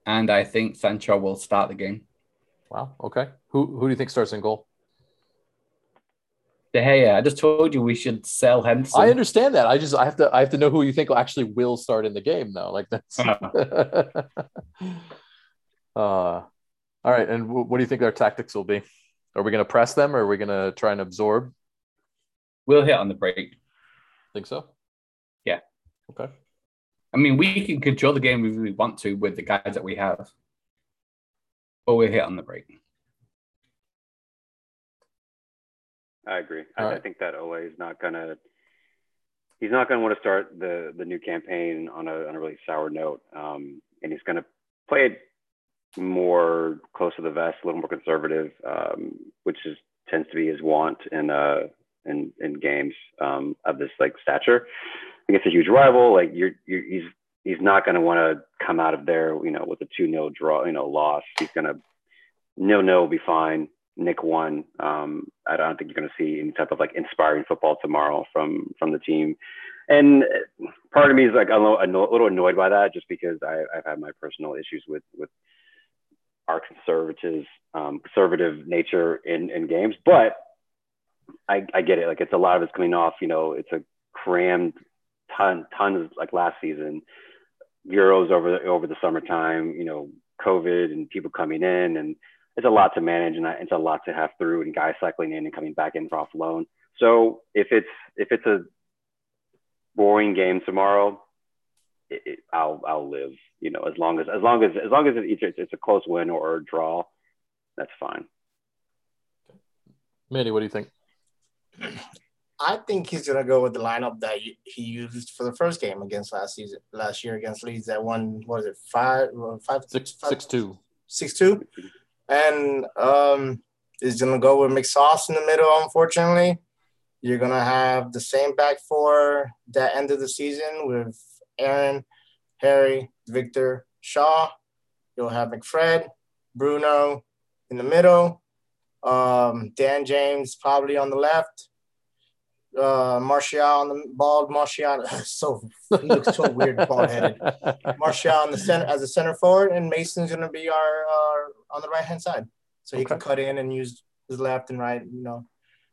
and I think Sancho will start the game. Wow. Okay. Who who do you think starts in goal? De Gea, I just told you we should sell Henderson. I understand that. I just I have to I have to know who you think actually will start in the game though. Like that's. uh, all right. And wh- what do you think our tactics will be? Are we going to press them, or are we going to try and absorb? We'll hit on the break. Think so? Yeah. Okay. I mean, we can control the game if we want to with the guys that we have. But we'll hit on the break. I agree. I, I think that Ole is not gonna. He's not gonna want to start the the new campaign on a on a really sour note, um, and he's gonna play it more close to the vest, a little more conservative, um, which is tends to be his want in uh in in games um, of this like stature against a huge rival. Like you're, you're he's he's not going to want to come out of there, you know, with a two 0 draw, you know, loss. He's going to no no will be fine. Nick won. Um, I don't think you're going to see any type of like inspiring football tomorrow from from the team. And part of me is like a little, a little annoyed by that, just because I, I've had my personal issues with with our conservative um, conservative nature in in games. But I, I get it. Like it's a lot of it's coming off. You know, it's a crammed ton tons like last season. Euros over the over the summertime, you know, COVID and people coming in, and it's a lot to manage, and it's a lot to have through, and guys cycling in and coming back in for off loan. So if it's if it's a boring game tomorrow, it, it, I'll I'll live. You know, as long as as long as as long as it's, it's a close win or a draw, that's fine. Manny, what do you think? I think he's gonna go with the lineup that he used for the first game against last season, last year against Leeds. That one was it five, five, six, five, six two, six two, and um, is gonna go with McSauce in the middle. Unfortunately, you're gonna have the same back four that end of the season with Aaron, Harry, Victor, Shaw. You'll have McFred, Bruno in the middle, um, Dan James probably on the left, uh, Martial on the bald Martial. so he looks so weird, bald headed. Martial on the center as a center forward, and Mason's gonna be our, our on the right hand side, so he okay. can cut in and use his left and right. You know.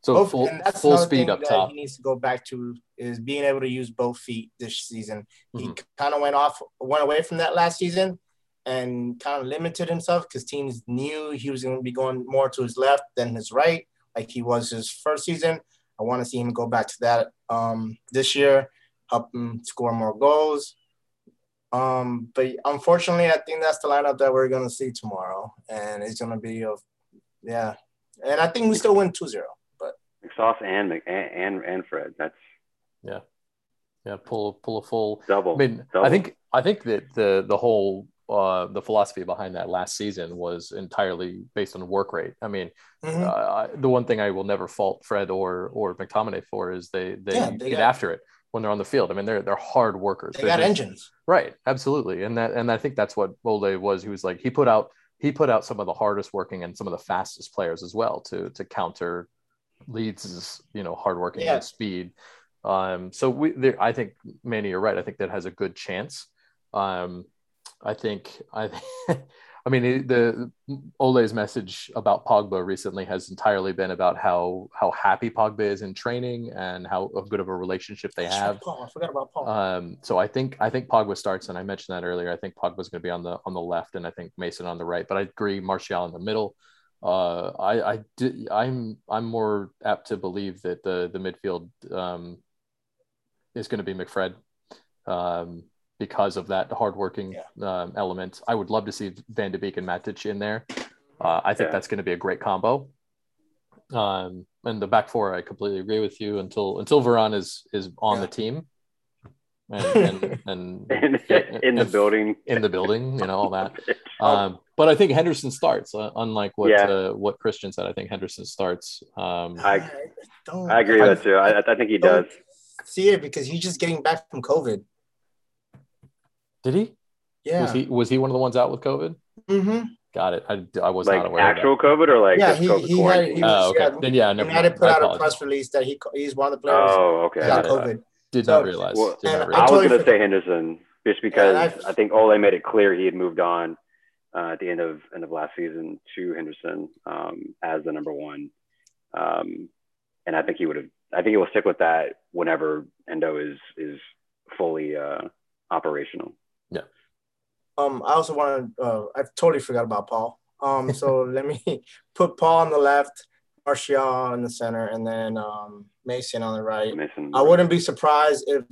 So both, full, full speed up top. He needs to go back to is being able to use both feet this season. Mm-hmm. He kind of went off, went away from that last season, and kind of limited himself because teams knew he was going to be going more to his left than his right, like he was his first season. I want to see him go back to that um, this year, help him score more goals. Um, but unfortunately, I think that's the lineup that we're going to see tomorrow, and it's going to be a yeah. And I think we still win 2-0. But McSauce and and and Fred, that's yeah, yeah. Pull pull a full double. I mean, double. I think I think that the the whole uh, the philosophy behind that last season was entirely based on work rate. I mean, mm-hmm. uh, the one thing I will never fault Fred or or McTominay for is they they, yeah, they get got, after it when they're on the field. I mean, they're they're hard workers. They they're got just, engines, right? Absolutely, and that and I think that's what Ole was. He was like he put out he put out some of the hardest working and some of the fastest players as well to to counter Leeds' you know hard working yeah. and speed. Um, so we, there, I think Manny, you're right. I think that has a good chance. Um, I think I, I mean the Ole's message about Pogba recently has entirely been about how how happy Pogba is in training and how good of a relationship they have. Paul, I forgot about Paul. Um, so I think I think Pogba starts, and I mentioned that earlier. I think Pogba's going to be on the on the left, and I think Mason on the right. But I agree, Martial in the middle. Uh, I I did, I'm I'm more apt to believe that the the midfield um, is going to be McFred. Um, because of that hardworking yeah. um, element. I would love to see Van de Beek and Matic in there. Uh, I think yeah. that's going to be a great combo. Um, and the back four, I completely agree with you. Until until Varane is is on yeah. the team, and and, and in, in the building, in the building, you know all that. Um, but I think Henderson starts, uh, unlike what uh, what Christian said. I think Henderson starts. Um, I I agree with that too. I, I think he does. See it because he's just getting back from COVID. Did he? Yeah. Was he was he one of the ones out with COVID? Mm-hmm. Got it. I, I was like not aware. Actual COVID or like yeah, he, COVID he had. He was, oh, okay. Yeah, then yeah, never. He had to put out a press release that he he's one of the players. Oh, okay. Got COVID. Did so, not realize. Well, Did not realize. I, was going to say Henderson just because I, I, think Ole made it clear he had moved on uh, at the end of end of last season to Henderson um, as the number one, um, and I think he would have. I think he will stick with that whenever Endo is is fully uh, operational. Yeah. Um, I also want to. Uh, I totally forgot about Paul. Um, so let me put Paul on the left, Martial in the center, and then um, Mason on the right. Mason. I wouldn't be surprised if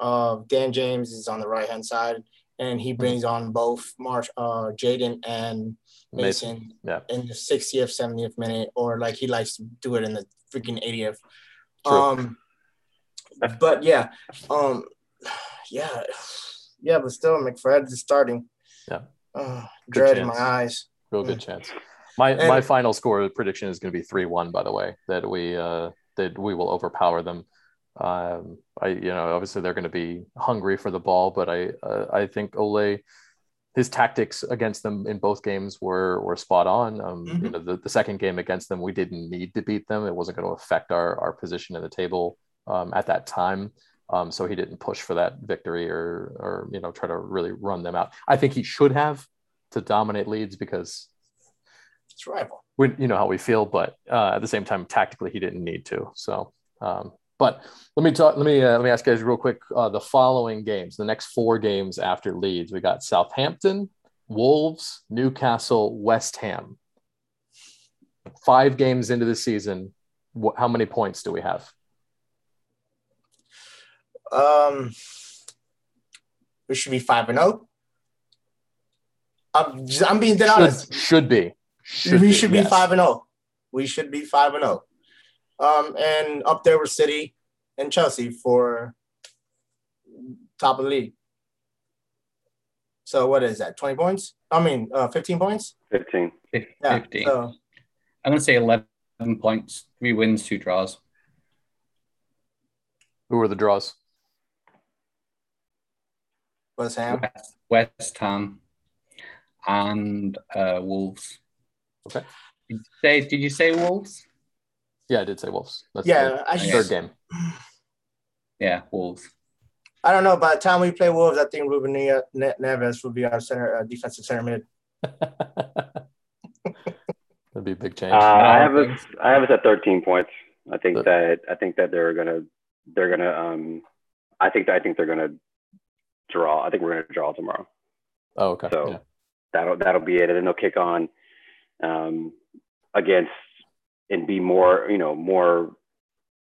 uh, Dan James is on the right hand side and he brings on both Marsh, uh, Jadon and Mason, Mason. Yeah. in the 60th, 70th minute, or like he likes to do it in the freaking 80th. True. Um, but yeah, um, yeah, yeah, but still, McFred is starting. Yeah. Uh, dread in my eyes. Real good mm. chance. My and, my final score prediction is going to be three one. By the way, that we uh, that we will overpower them. Um, I you know obviously they're going to be hungry for the ball, but I uh, I think Ole his tactics against them in both games were were spot on. Um, mm-hmm. You know the, the second game against them we didn't need to beat them. It wasn't going to affect our our position in the table um, at that time. Um, so he didn't push for that victory or, or, you know, try to really run them out. I think he should have to dominate Leeds because it's rival. We, you know how we feel, but uh, at the same time, tactically, he didn't need to. So, um, But let me talk. Let me uh, let me ask you guys real quick. Uh, the following games, the next four games after Leeds, we got Southampton, Wolves, Newcastle, West Ham. Five games into the season, wh- how many points do we have? Um, we should be five and zero. I'm just, I'm being dead honest. Should, should be. we should be yes. five and zero. We should be five and zero. Um, and up there were City and Chelsea for top of the league. So what is that? Twenty points? I mean, uh, fifteen points. 15. Yeah. 15. So I'm going to say 11 points, three wins, two draws. Who are the draws? West Ham. West, West Ham and uh, Wolves. Okay. Did you say, did you say Wolves? Yeah, I did say Wolves. That's Yeah, I the should, third game. Yeah, Wolves. I don't know. By the time we play Wolves, I think Ruben Ne- Ne- Neves will be our center, uh, defensive center mid. That'd be a big change. Uh, I have Okay. us. I have us at 13 points. I think But- that I think that they're gonna they're gonna um I think that I think they're gonna draw. I think we're gonna draw tomorrow. oh, okay. So yeah. that'll that'll be it, and then they'll kick on um, against and be more you know more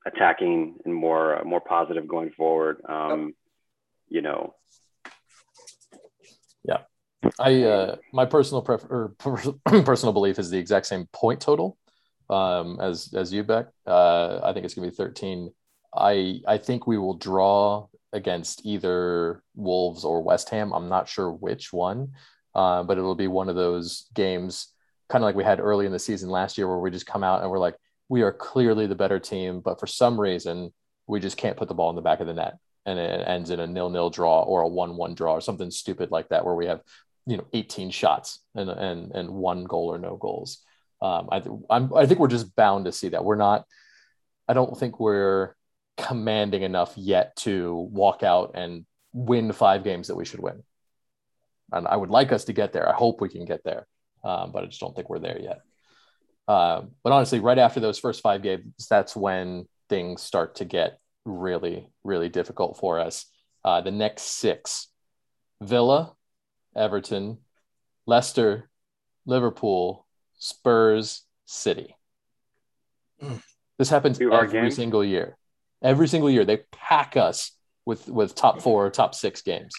attacking and more more positive going forward. Um, you know, Yeah, I uh, my personal pref- or personal belief is the exact same point total um, as as you Beck. Uh, I think it's gonna be thirteen. I I think we will draw against either Wolves or West Ham. I'm not sure which one, uh, but it'll be one of those games, kind of like we had early in the season last year, where we just come out and we're like, we are clearly the better team, but for some reason we just can't put the ball in the back of the net, and it ends in a nil-nil draw or a one-one draw or something stupid like that, where we have you know 18 shots and and and one goal or no goals. Um, I th- I think we're just bound to see that. We're not. I don't think we're commanding enough yet to walk out and win five games that we should win. And I would like us to get there. I hope we can get there, um, but I just don't think we're there yet. Um, but honestly, right after those first five games, that's when things start to get really, really difficult for us. Uh, the next six: Villa, Everton, Leicester, Liverpool, Spurs, City. Mm. This happens every single year. Every single year, they pack us with with top four or top six games.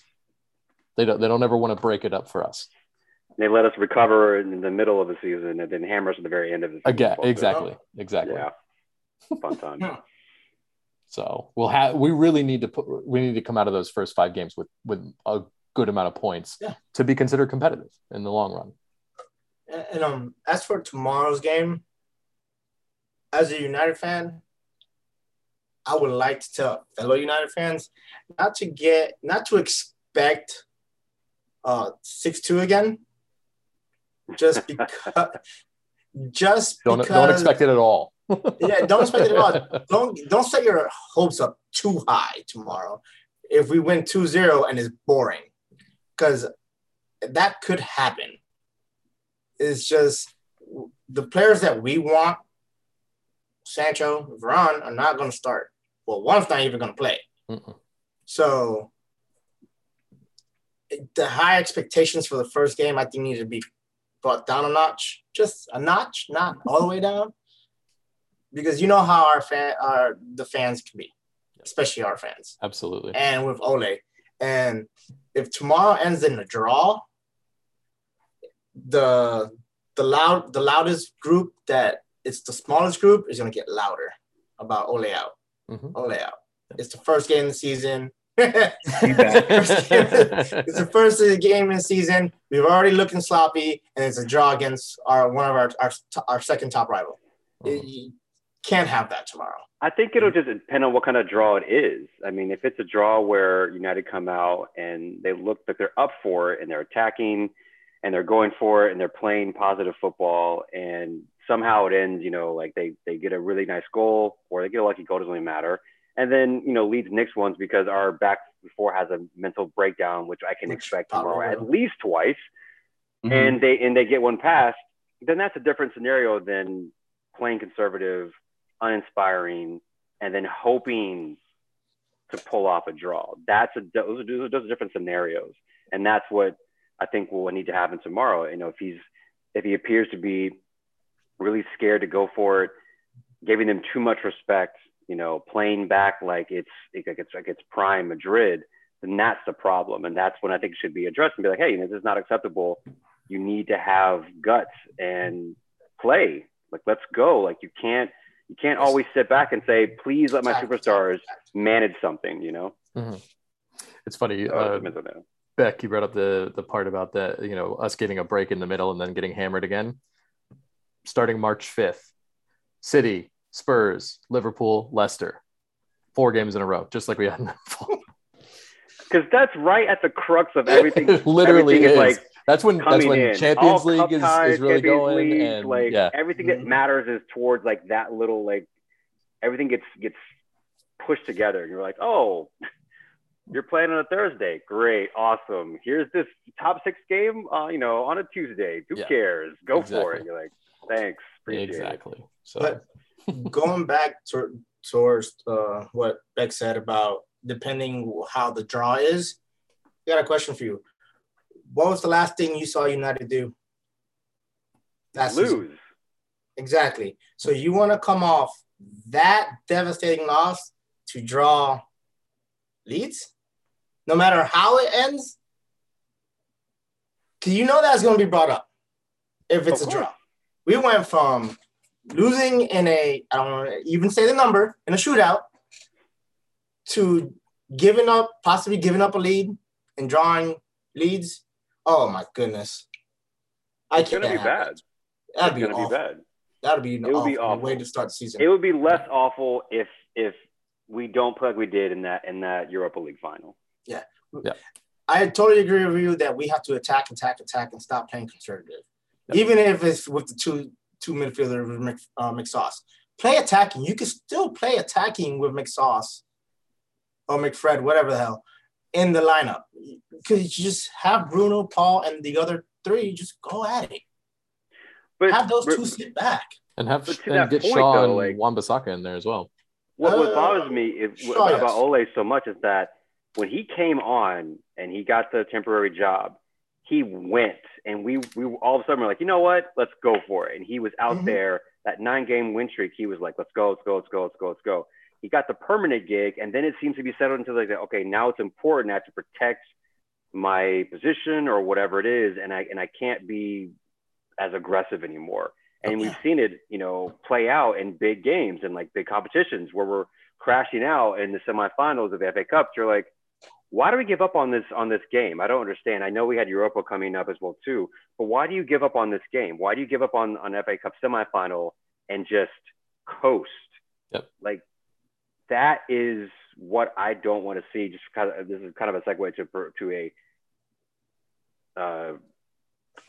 They don't they don't ever want to break it up for us. they let us recover in the middle of the season, and then hammer us at the very end of the season. Again, exactly, exactly. Yeah, fun time. So we'll have we really need to put we need to come out of those first five games with with a good amount of points Yeah. to be considered competitive in the long run. And, and um, as for tomorrow's game, as a United fan, I would like to tell fellow United fans not to get, not to expect uh six two again, just because, just Don't because. don't expect it at all. Yeah, don't expect it at all. Don't don't set your hopes up too high tomorrow. If we win 2-0 and it's boring, because that could happen. It's just the players that we want, Sancho, Varane, are not going to start. Well, one's not even going to play. Mm-mm. So the high expectations for the first game, I think, need to be brought down a notch, just a notch, not all the way down, because you know how our fan, our the fans can be, especially our fans, Absolutely. and with Ole. And if tomorrow ends in a draw, the the loud the loudest group that it's the smallest group is gonna get louder about Ole out. Mhm. Ole out. It's the first game of the season. it's the first game in the season. We've already looking sloppy, and it's a draw against our one of our our, our second top rival. Mhm. You can't have that tomorrow. I think it'll just depend on what kind of draw it is. I mean, if it's a draw where United come out and they look like they're up for it and they're attacking and they're going for it and they're playing positive football and somehow it ends, you know, like they, they get a really nice goal or they get a lucky goal, doesn't really matter. And then, you know, Leeds Knicks ones because our back before has a mental breakdown, which I can Which expect tomorrow at least twice Mhm. and they and they get one past, then that's a different scenario than playing conservative, uninspiring, and then hoping to pull off a draw. That's a those are, those are different scenarios, and that's what I think will need to happen tomorrow. You know, if he's if he appears to be really scared to go for it, giving them too much respect, you know, playing back like it's like it's like it's prime Madrid, then that's the problem, and that's when I think it should be addressed and be like, hey, you know, this is not acceptable. You need to have guts and play. Like, let's go. Like, you can't you can't always sit back and say, please let my superstars manage something. You know. Mhm. It's funny. So, Uh, I don't know. Beck, you brought up the the part about that, you know, us getting a break in the middle and then getting hammered again. Starting March 5th, City, Spurs, Liverpool, Leicester. Four games in a row, just like we had in the fall. because that's right at the crux of everything. It literally everything is. like That's when that's when in. Champions All League is, ties, is really Champions going League, and like yeah. everything that Mhm. matters is towards like that little like everything gets gets pushed together. And you're like, oh, you're playing on a Thursday. Great, awesome. Here's this top six game, uh, you know, on a Tuesday. Who Yeah. cares? Go for it. You're like, thanks, appreciate it. Exactly. So But going back to, towards uh, what Beck said about depending how the draw is, I got a question for you. What was the last thing you saw United do? Last season? Lose. Exactly. So you want to come off that devastating loss to draw Leeds, no matter how it ends, because you know that's going to be brought up if it's Of a draw. Course. We went from losing in a I don't want to even say the number in a shootout to giving up, possibly giving up a lead and drawing Leeds. Oh my goodness. I It's can't. gonna be bad. it. That'd It's be, gonna awful. be bad. That'd be an It would awful, be awful. way to start the season. It would be less awful if if we don't play like we did in that in that Europa League final. Yeah. Yeah. I totally agree with you that we have to attack, attack, attack, and stop playing conservative. Yep. Even if it's with the two two midfielders with Mc, uh, McSauce. Play attacking. You can still play attacking with McSauce or McFred, whatever the hell, in the lineup. Because you just have Bruno, Paul, and the other three just go at it. But Have those but two sit back. and have But and that get point, Shaw though, and like- Wan-Bissaka in there as well. What, what Uh, bothers me is, sure, about, yes. about Ole so much is that when he came on and he got the temporary job, he went and we we all of a sudden were like, you know what, let's go for it. And he was out Mhm. there that nine game win streak. He was like, let's go, let's go, let's go, let's go, let's go. He got the permanent gig, and then it seems to be settled into like, okay, now it's important. I have to protect my position or whatever it is, and I and I can't be as aggressive anymore. And we've seen it, you know, play out in big games and like big competitions where we're crashing out in the semifinals of the FA Cups. You're like, why do we give up on this on this game? I don't understand. I know we had Europa coming up as well too, but why do you give up on this game? Why do you give up on on FA Cup semifinal and just coast? Yep. Like that is what I don't want to see. Just kind of this is kind of a segue to to a uh,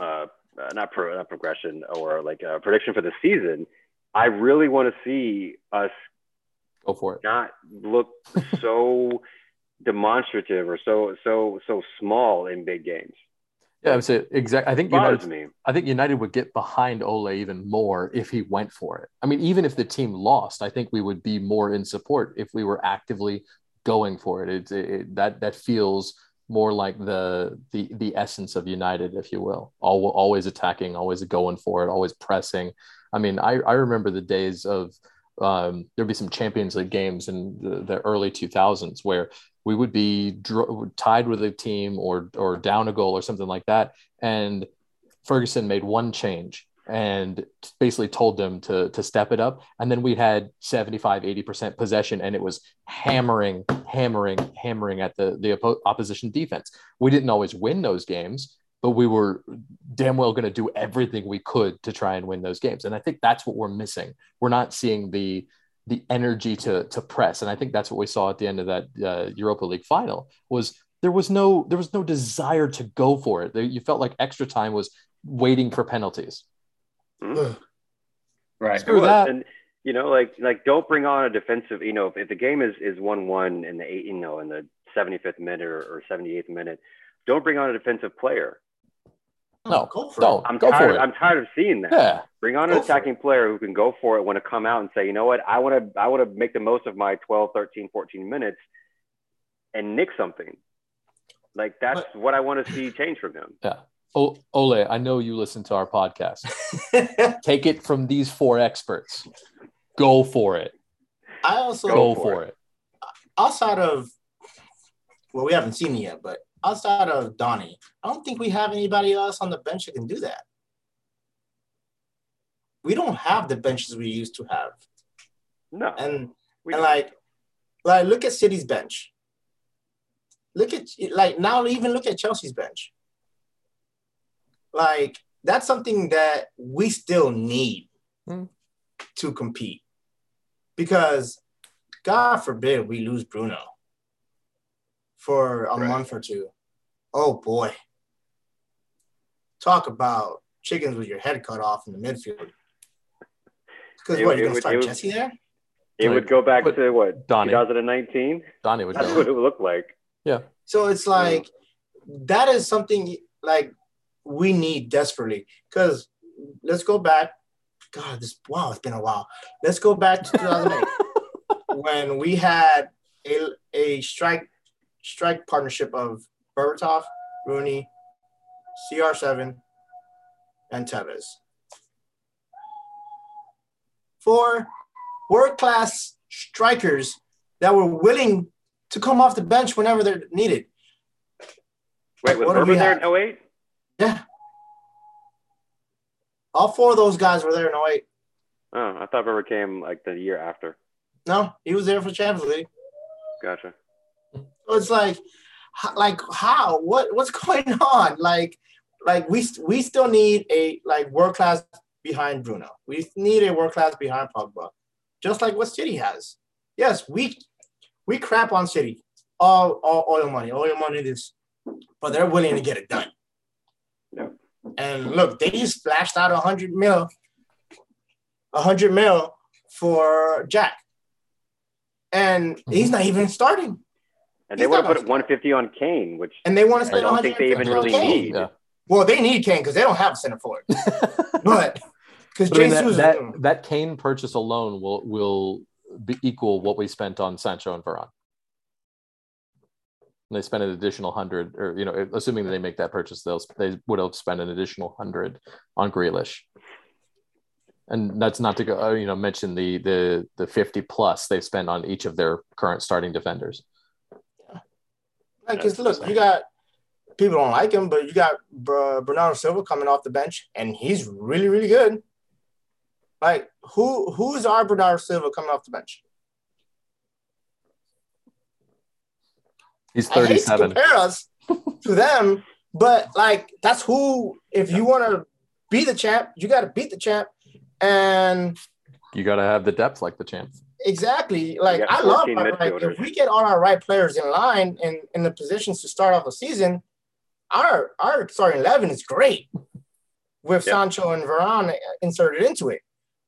uh, not pro, not progression or like a prediction for the season. I really want to see us Go for it. not look so demonstrative or so so so small in big games. Yeah, I would say exactly. I think United, me. I think United would get behind Ole even more if he went for it. I mean, even if the team lost, I think we would be more in support if we were actively going for it. It, it that that feels more like the the the essence of United, if you will. All, always attacking, always going for it, always pressing. I mean, I I remember the days of um, there'd be some Champions League games in the, the early 2000s where we would be dr- tied with a team or or down a goal or something like that, and Ferguson made one change and basically told them to to step it up. And then we had 75 80% possession and it was hammering hammering hammering at the the oppo- opposition defense. We didn't always win those games but we were damn well going to do everything we could to try and win those games. And i think that's what we're missing. We're not seeing the the energy to to press and i think that's what we saw at the end of that uh, europa league final was there was no there was no desire to go for it you felt like extra time was waiting for penalties Mhm. Right. Screw that. And you know, like like don't bring on a defensive. You know, if, if the game is is one one in the eight, you know, in the seventy fifth minute or, or seventy eighth minute, don't bring on a defensive player. No, go for don't. it. I'm Go for tired. it. I'm tired of seeing that. Yeah. Bring on Go an for attacking player who can go for it, want to come out and say, you know what, I want to, I want to make the most of my 12, 13, 14 minutes and nick something. Like that's what I want to see change from him. O- Ole, I know you listen to our podcast. Take it from these four experts. Go for it. I also Go, for for it. outside of well, we haven't seen it yet, but outside of Donnie, I don't think we have anybody else on the bench that can do that. We don't have the benches we used to have. No, And and don't. like like look at City's bench. Look at like now even look at Chelsea's bench. Like that's something that we still need Hmm. to compete. Because God forbid we lose Bruno for a Right. month or two. Oh boy. Talk about chickens with your head cut off in the midfield. Because what, it you're gonna start it would- Jesse there? it would go back But to what Donnie. 2019. Donnie would That's go. what it would look like. Yeah. So it's like that is something like we need desperately. Because let's go back. God, this wow, it's been a while. Let's go back to 2008 when we had a, a strike strike partnership of Berbatov, Rooney, CR7, and Tevez. Four world class strikers that were willing to come off the bench whenever they're needed. Wait, was we there in 08? Yeah. All four of those guys were there in 08. Oh, I thought Berber came like the year after. No, he was there for Champions League. Gotcha. So it's like, like how? What? What's going on? Like, like we we still need a like world class behind Bruno. We need a world class behind Pogba, just like what City has. Yes, we we crap on City. All all oil money, oil money. This, but they're willing to get it done. Yeah. And look, they just splashed out a hundred mil, a hundred mil for Jack, and he's mm-hmm. not even starting. And they want to put gonna 150 on Kane, which And they want to I don't think they even really Kane. need. Yeah. Well, they need Kane because they don't have a center forward. But because But I mean, that, that that Kane purchase alone will will be equal what we spent on Sancho and Varane. And they spent an additional hundred, or you know, assuming that they make that purchase, they'll they would have spent an additional hundred on Grealish. And that's not to go, uh, you know, mention the the the fifty plus they've spent on each of their current starting defenders. Like, because look, you got people don't like him, but you got Bernardo Silva coming off the bench, and he's really, really good. Like, who who's our Bernardo Silva coming off the bench? He's I hate to thirty-seven. compare us to them, but like that's who. If you want to be the champ, you got to beat the champ, and You got to have the depth like the champ. Exactly. Like I love like, if we get all our right players in line and in the positions to start off the season, our our starting eleven is great with Yeah. Sancho and Varane inserted into it.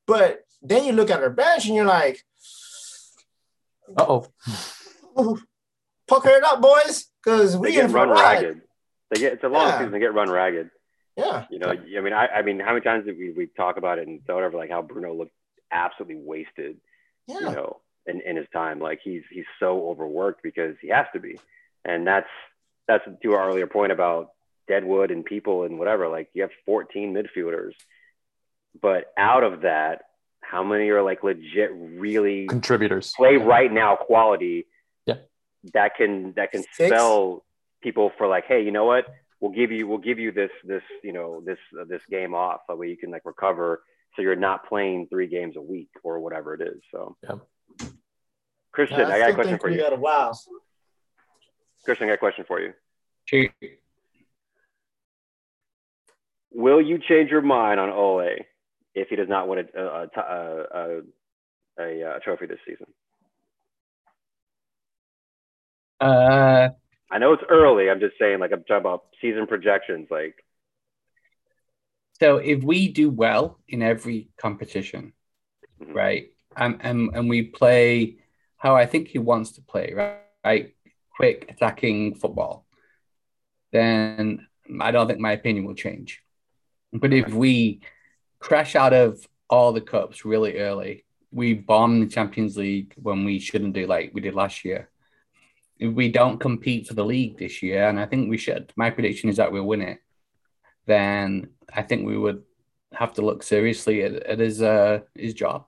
But then you look at our bench and you're like, Uh oh. Pucker it up, boys, because they we get run a ride." ragged. They get it's a long Yeah. season. They get run ragged. Yeah, You know, I mean, I, I mean, how many times did we, we talk about it and whatever, like how Bruno looked absolutely wasted, yeah. you know, in, in his time. Like he's he's so overworked because he has to be, and that's that's to our earlier point about Deadwood and people and whatever. Like you have 14 midfielders, but out of that, how many are like legit, really Contributors. play right now quality? Yeah. that can that can Six. spell people for like, hey, you know what? We'll give you we'll give you this this you know this uh, this game off that way you can like recover so you're not playing three games a week or whatever it is. So, Yeah. Christian, Yeah, I got a question for you. got a wow. Christian, I got a question for you. Shoot. Will you change your mind on Ole if he does not win a a, a, a, a, a trophy this season? Uh, I know it's early. I'm just saying, like I'm talking about season projections. Like, so if we do well in every competition, Mhm. right, and, and and we play how I think he wants to play, right, right, quick attacking football, then I don't think my opinion will change. But if we crash out of all the cups really early, we bomb the Champions League when we shouldn't do like we did last year. If we don't compete for the league this year, and I think we should, my prediction is that we'll win it, then I think we would have to look seriously at, at his uh, his job.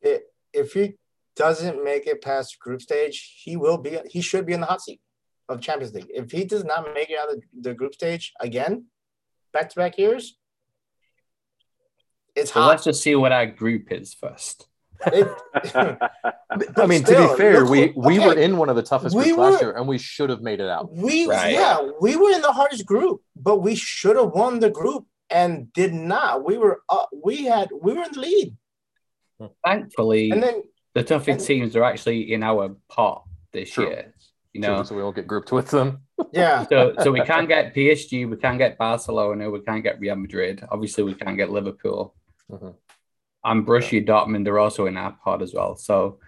It, if he doesn't make it past group stage, he will be. He should be in the hot seat of Champions League. If he does not make it out of the group stage again, back to back years, it's So hot. let's just see what our group is first. It- I mean, to be fair, look we who- we were in one of the toughest We groups last year, and we should have made it out. we Right. yeah, we were in the hardest group, but we should have won the group and did not. We were uh, we had we were in the lead, Thankfully, and then the toughest and- teams are actually in our pot this True. year. You True, know, so we won't get grouped with them. yeah, so so we can't get PSG, we can't get Barcelona, we can't get Real Madrid. Obviously, we can't get Liverpool. Mhm. And Borussia Dortmund are also in our pod as well. So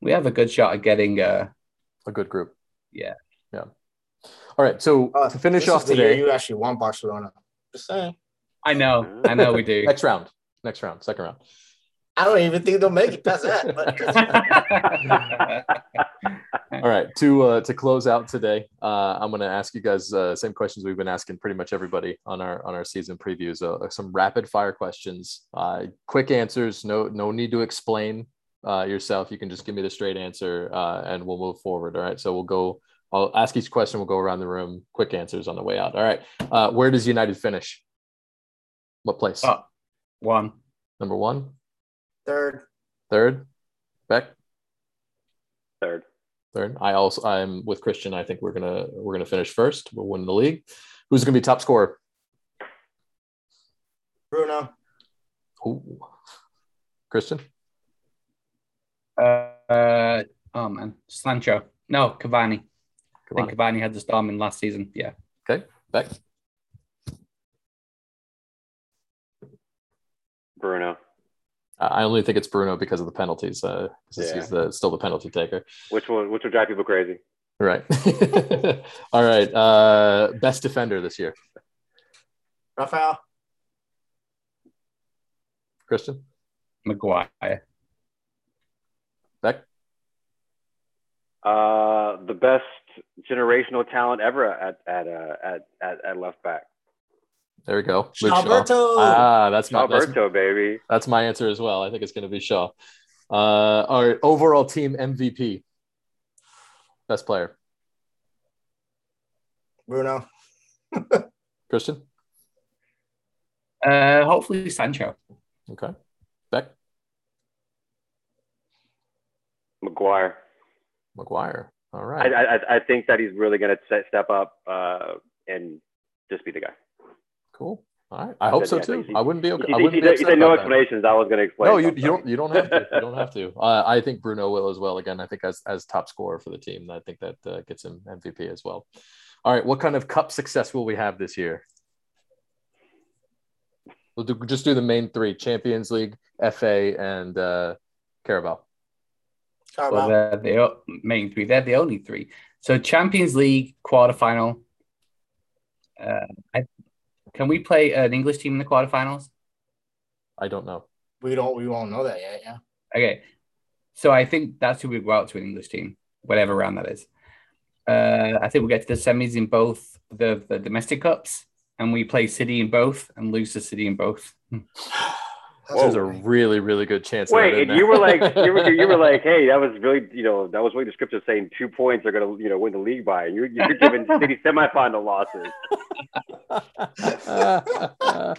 we have a good shot at getting. Uh, A good group. Yeah. Yeah. All right. So Uh, to finish off is the year today, you actually won Barcelona. Just saying, I know, I know we do. next round, next round, second round. I don't even think they'll make it past that. All right, to uh, to close out today, uh, I'm going to ask you guys uh, same questions we've been asking pretty much everybody on our on our season previews. Uh, some rapid fire questions, uh, quick answers. No no need to explain uh, yourself. You can just give me the straight answer, uh, and we'll move forward. All right, so we'll go. I'll ask each question. We'll go around the room. Quick answers on the way out. All right, uh, where does United finish? What place? one. Number one, third, third, Beck. Third. Third. I also I'm with Christian. I think we're gonna we're gonna finish first. We'll win the league. Who's gonna be top scorer? Bruno, Ooh. Christian. Uh, uh, oh man, Sancho. No, Cavani. I think. Cavani had the storm in last season. Yeah. Okay. Beck. Bruno. I I only think it's Bruno because of the penalties. Uh, Yeah. he's the still the penalty taker. Which will which will drive people crazy. Right. All right. Uh, best defender this year. Rafael, Christian. Maguire. Beck. Uh, the best generational talent ever at at uh, at, at at left back. There we go. Luke Shaw. Ah, that's my that's, baby. that's my answer as well. I think it's going to be Shaw. Uh, all right. Overall team MVP. Best player. Bruno, Christian. Uh, hopefully Sancho. Okay. Beck. Maguire. Maguire. All right. I. I I think that he's really going to step up uh, and just be the guy. Cool. All right. I hope so Yeah, too. I wouldn't be okay. I wouldn't he, be said- he upset said no about that. explanations. I was going to explain. No, you, you don't. You don't have to. You don't have to. Uh, I think Bruno will as well. Again, I think as as top scorer for the team, I think that uh, gets him MVP as well. All right. What kind of cup success will we have this year? We'll do, just do the main three: Champions League, FA, and uh, Carabao. Carabao. Well, they're the main three. They're the only three. So Champions League quarterfinal. Uh, I, can we play an English team in the quarterfinals? I don't know. we don't we won't know that yet. Yeah, Okay. So I think that's who we go out to an English team, whatever round that is. Uh, I think we'll get to the semis in both the, the domestic cups, and we play City in both and lose to City in both. There's a really, really good chance. Wait, and you were like, you were, you were like, hey, that was really, you know, that was really descriptive, saying two points are going to, you know, win the league by. You're, you're giving City semifinal losses.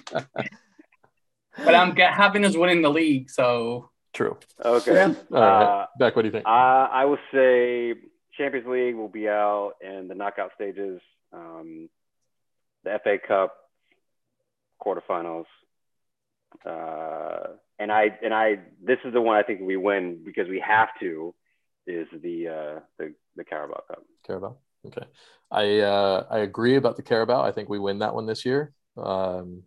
But I'm get, having us winning the league, so True. Okay. Yeah. All right. Uh, Beck, what do you think? Uh, I will say Champions League will be out in the knockout stages. Um, the FA Cup quarterfinals. Uh, and I and I this is the one I think we win because we have to is the uh, the the Carabao Cup. Carabao. Okay. I uh, I agree about the Carabao. I think we win that one this year. Um,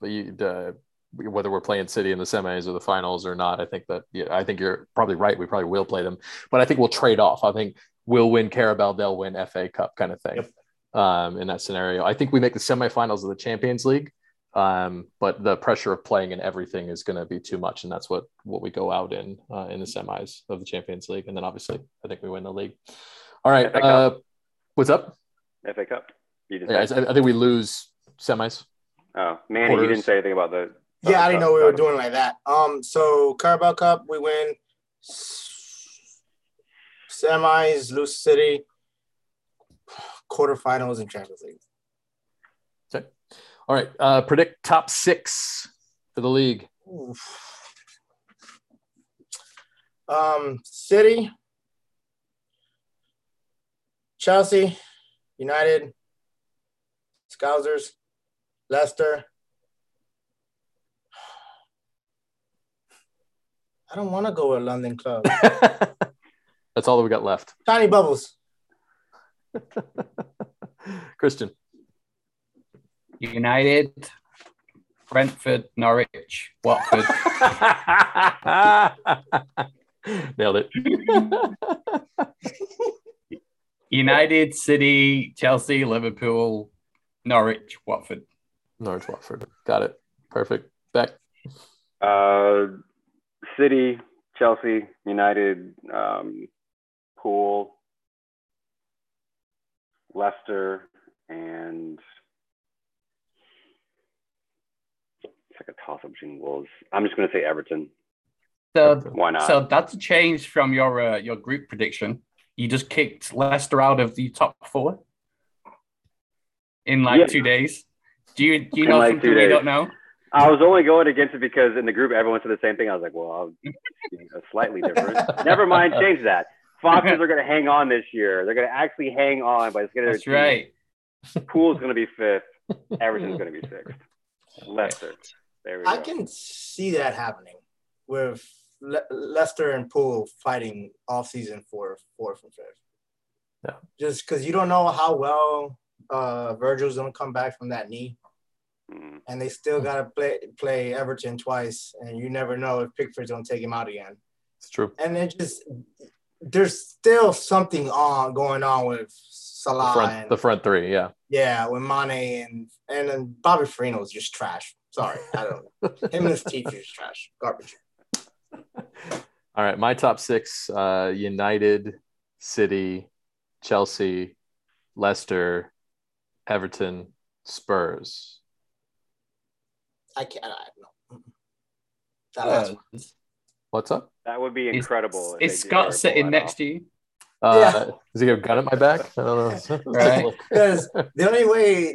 but you, the, whether we're playing City in the semis or the finals or not, I think that yeah, I think you're probably right. We probably will play them, but I think we'll trade off. I think we'll win Carabao, they'll win FA Cup kind of thing. Yep. um, in that scenario. I think we make the semifinals of the Champions League, um, but the pressure of playing and everything is going to be too much, and that's what what we go out in uh, in the semis of the Champions League, and then obviously I think we win the league. All right, uh, what's up? FA Cup. You didn't Yeah, I, I think we lose semis. oh, Manny, you didn't say anything about the. Yeah, I didn't know we were doing like that. Um, so Carabao Cup, we win. Semis, lose City. Quarterfinals and Champions League. All right, uh, predict top six for the league. Oof. Um, City, Chelsea, United, Scousers, Leicester. I don't want to go with London Club. That's all that we got left. Tiny Bubbles. Christian. United, Brentford, Norwich, Watford. Nailed it. United, City, Chelsea, Liverpool, Norwich, Watford. Norwich Watford. Got it. Perfect. Beck. Uh, City, Chelsea, United, um, Pool, Leicester, and it's like a toss up between Wolves. I'm just going to say Everton. So, Why not? so that's a change from your uh, your group prediction. You just kicked Leicester out of the top four in like Yeah. two days. Do you do you In know like something two we don't know? I was only going against it because in the group everyone said the same thing. I was like, well, I'll you slightly different. Never mind, change that. Foxes are going to hang on this year. They're going to actually hang on by the skin of their That's teeth. right. Pool's going to be fifth. Everton's going to be sixth. Leicester. There we go. I can see that happening with Le- Leicester and Pool fighting off season for fourth and fifth. Yeah. Just because you don't know how well uh, Virgil's going to come back from that knee, Mm. and they still got to play play Everton twice, and you never know if Pickford's going to take him out again. It's true. And it just there's still something on going on with The Salah front, and the front three. Yeah. yeah, with Mané and and then Bobby Firmino's just trash. Sorry, I don't. him and his teeth are trash, garbage. All right. My top six uh, United, City, Chelsea, Leicester, Everton, Spurs. I can't. I, no. That last Uh. What's up? That would be incredible. if is Scott sitting next off. to you? Uh, Yeah. Does he have a gun at my back? I don't know. Let's take a Right. Because the only way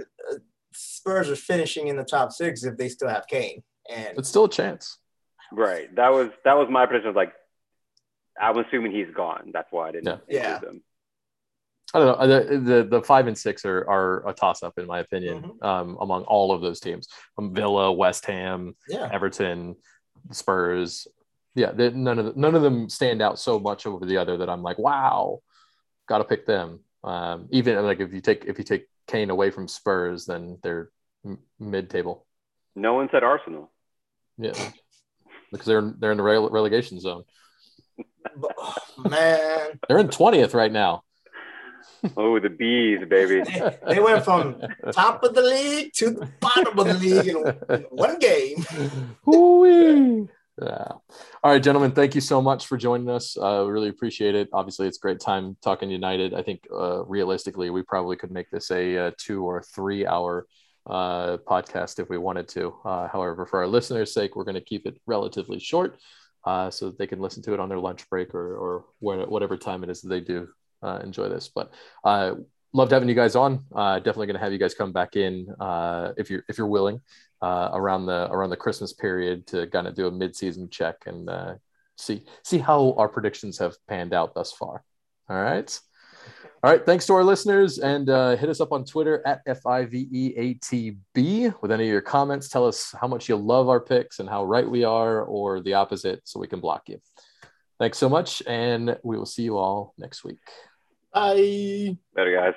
Spurs are finishing in the top six if they still have Kane. And It's still a chance. Right. That was that was my prediction. Like, I'm assuming he's gone. That's why I didn't Yeah. include Yeah. them. I don't know. The the, the five and six are, are a toss up in my opinion Mhm. um, among all of those teams. Um, Villa, West Ham, yeah, Everton, Spurs. Yeah, none of the, none of them stand out so much over the other that I'm like, wow, got to pick them. Um, even like if you take if you take Kane away from Spurs, then they're mid table. No one said Arsenal. Yeah, because they're they're in the rele- relegation zone. oh, man, They're in twentieth right now. Oh, the bees, baby. they, they went from top of the league to the bottom of the league in, in one game. Ooh-wee. Yeah. All right, gentlemen. Thank you so much for joining us. Uh, really appreciate it. Obviously, it's a great time talking United. I think uh, realistically, we probably could make this a, uh two or three hour uh, podcast if we wanted to. Uh, however, for our listeners' sake, we're going to keep it relatively short uh, so that they can listen to it on their lunch break or, or whatever time it is that they do uh, enjoy this. But uh, loved having you guys on. Uh, definitely going to have you guys come back in if you're if you're willing around the around the Christmas period to kind of do a mid-season check and see see how our predictions have panned out thus far. All right. All right. Thanks to our listeners and uh, hit us up on Twitter at FIVEATB with any of your comments. Tell us how much you love our picks and how right we are or the opposite so we can block you. Thanks so much. And we will see you all next week. Bye. Better guys.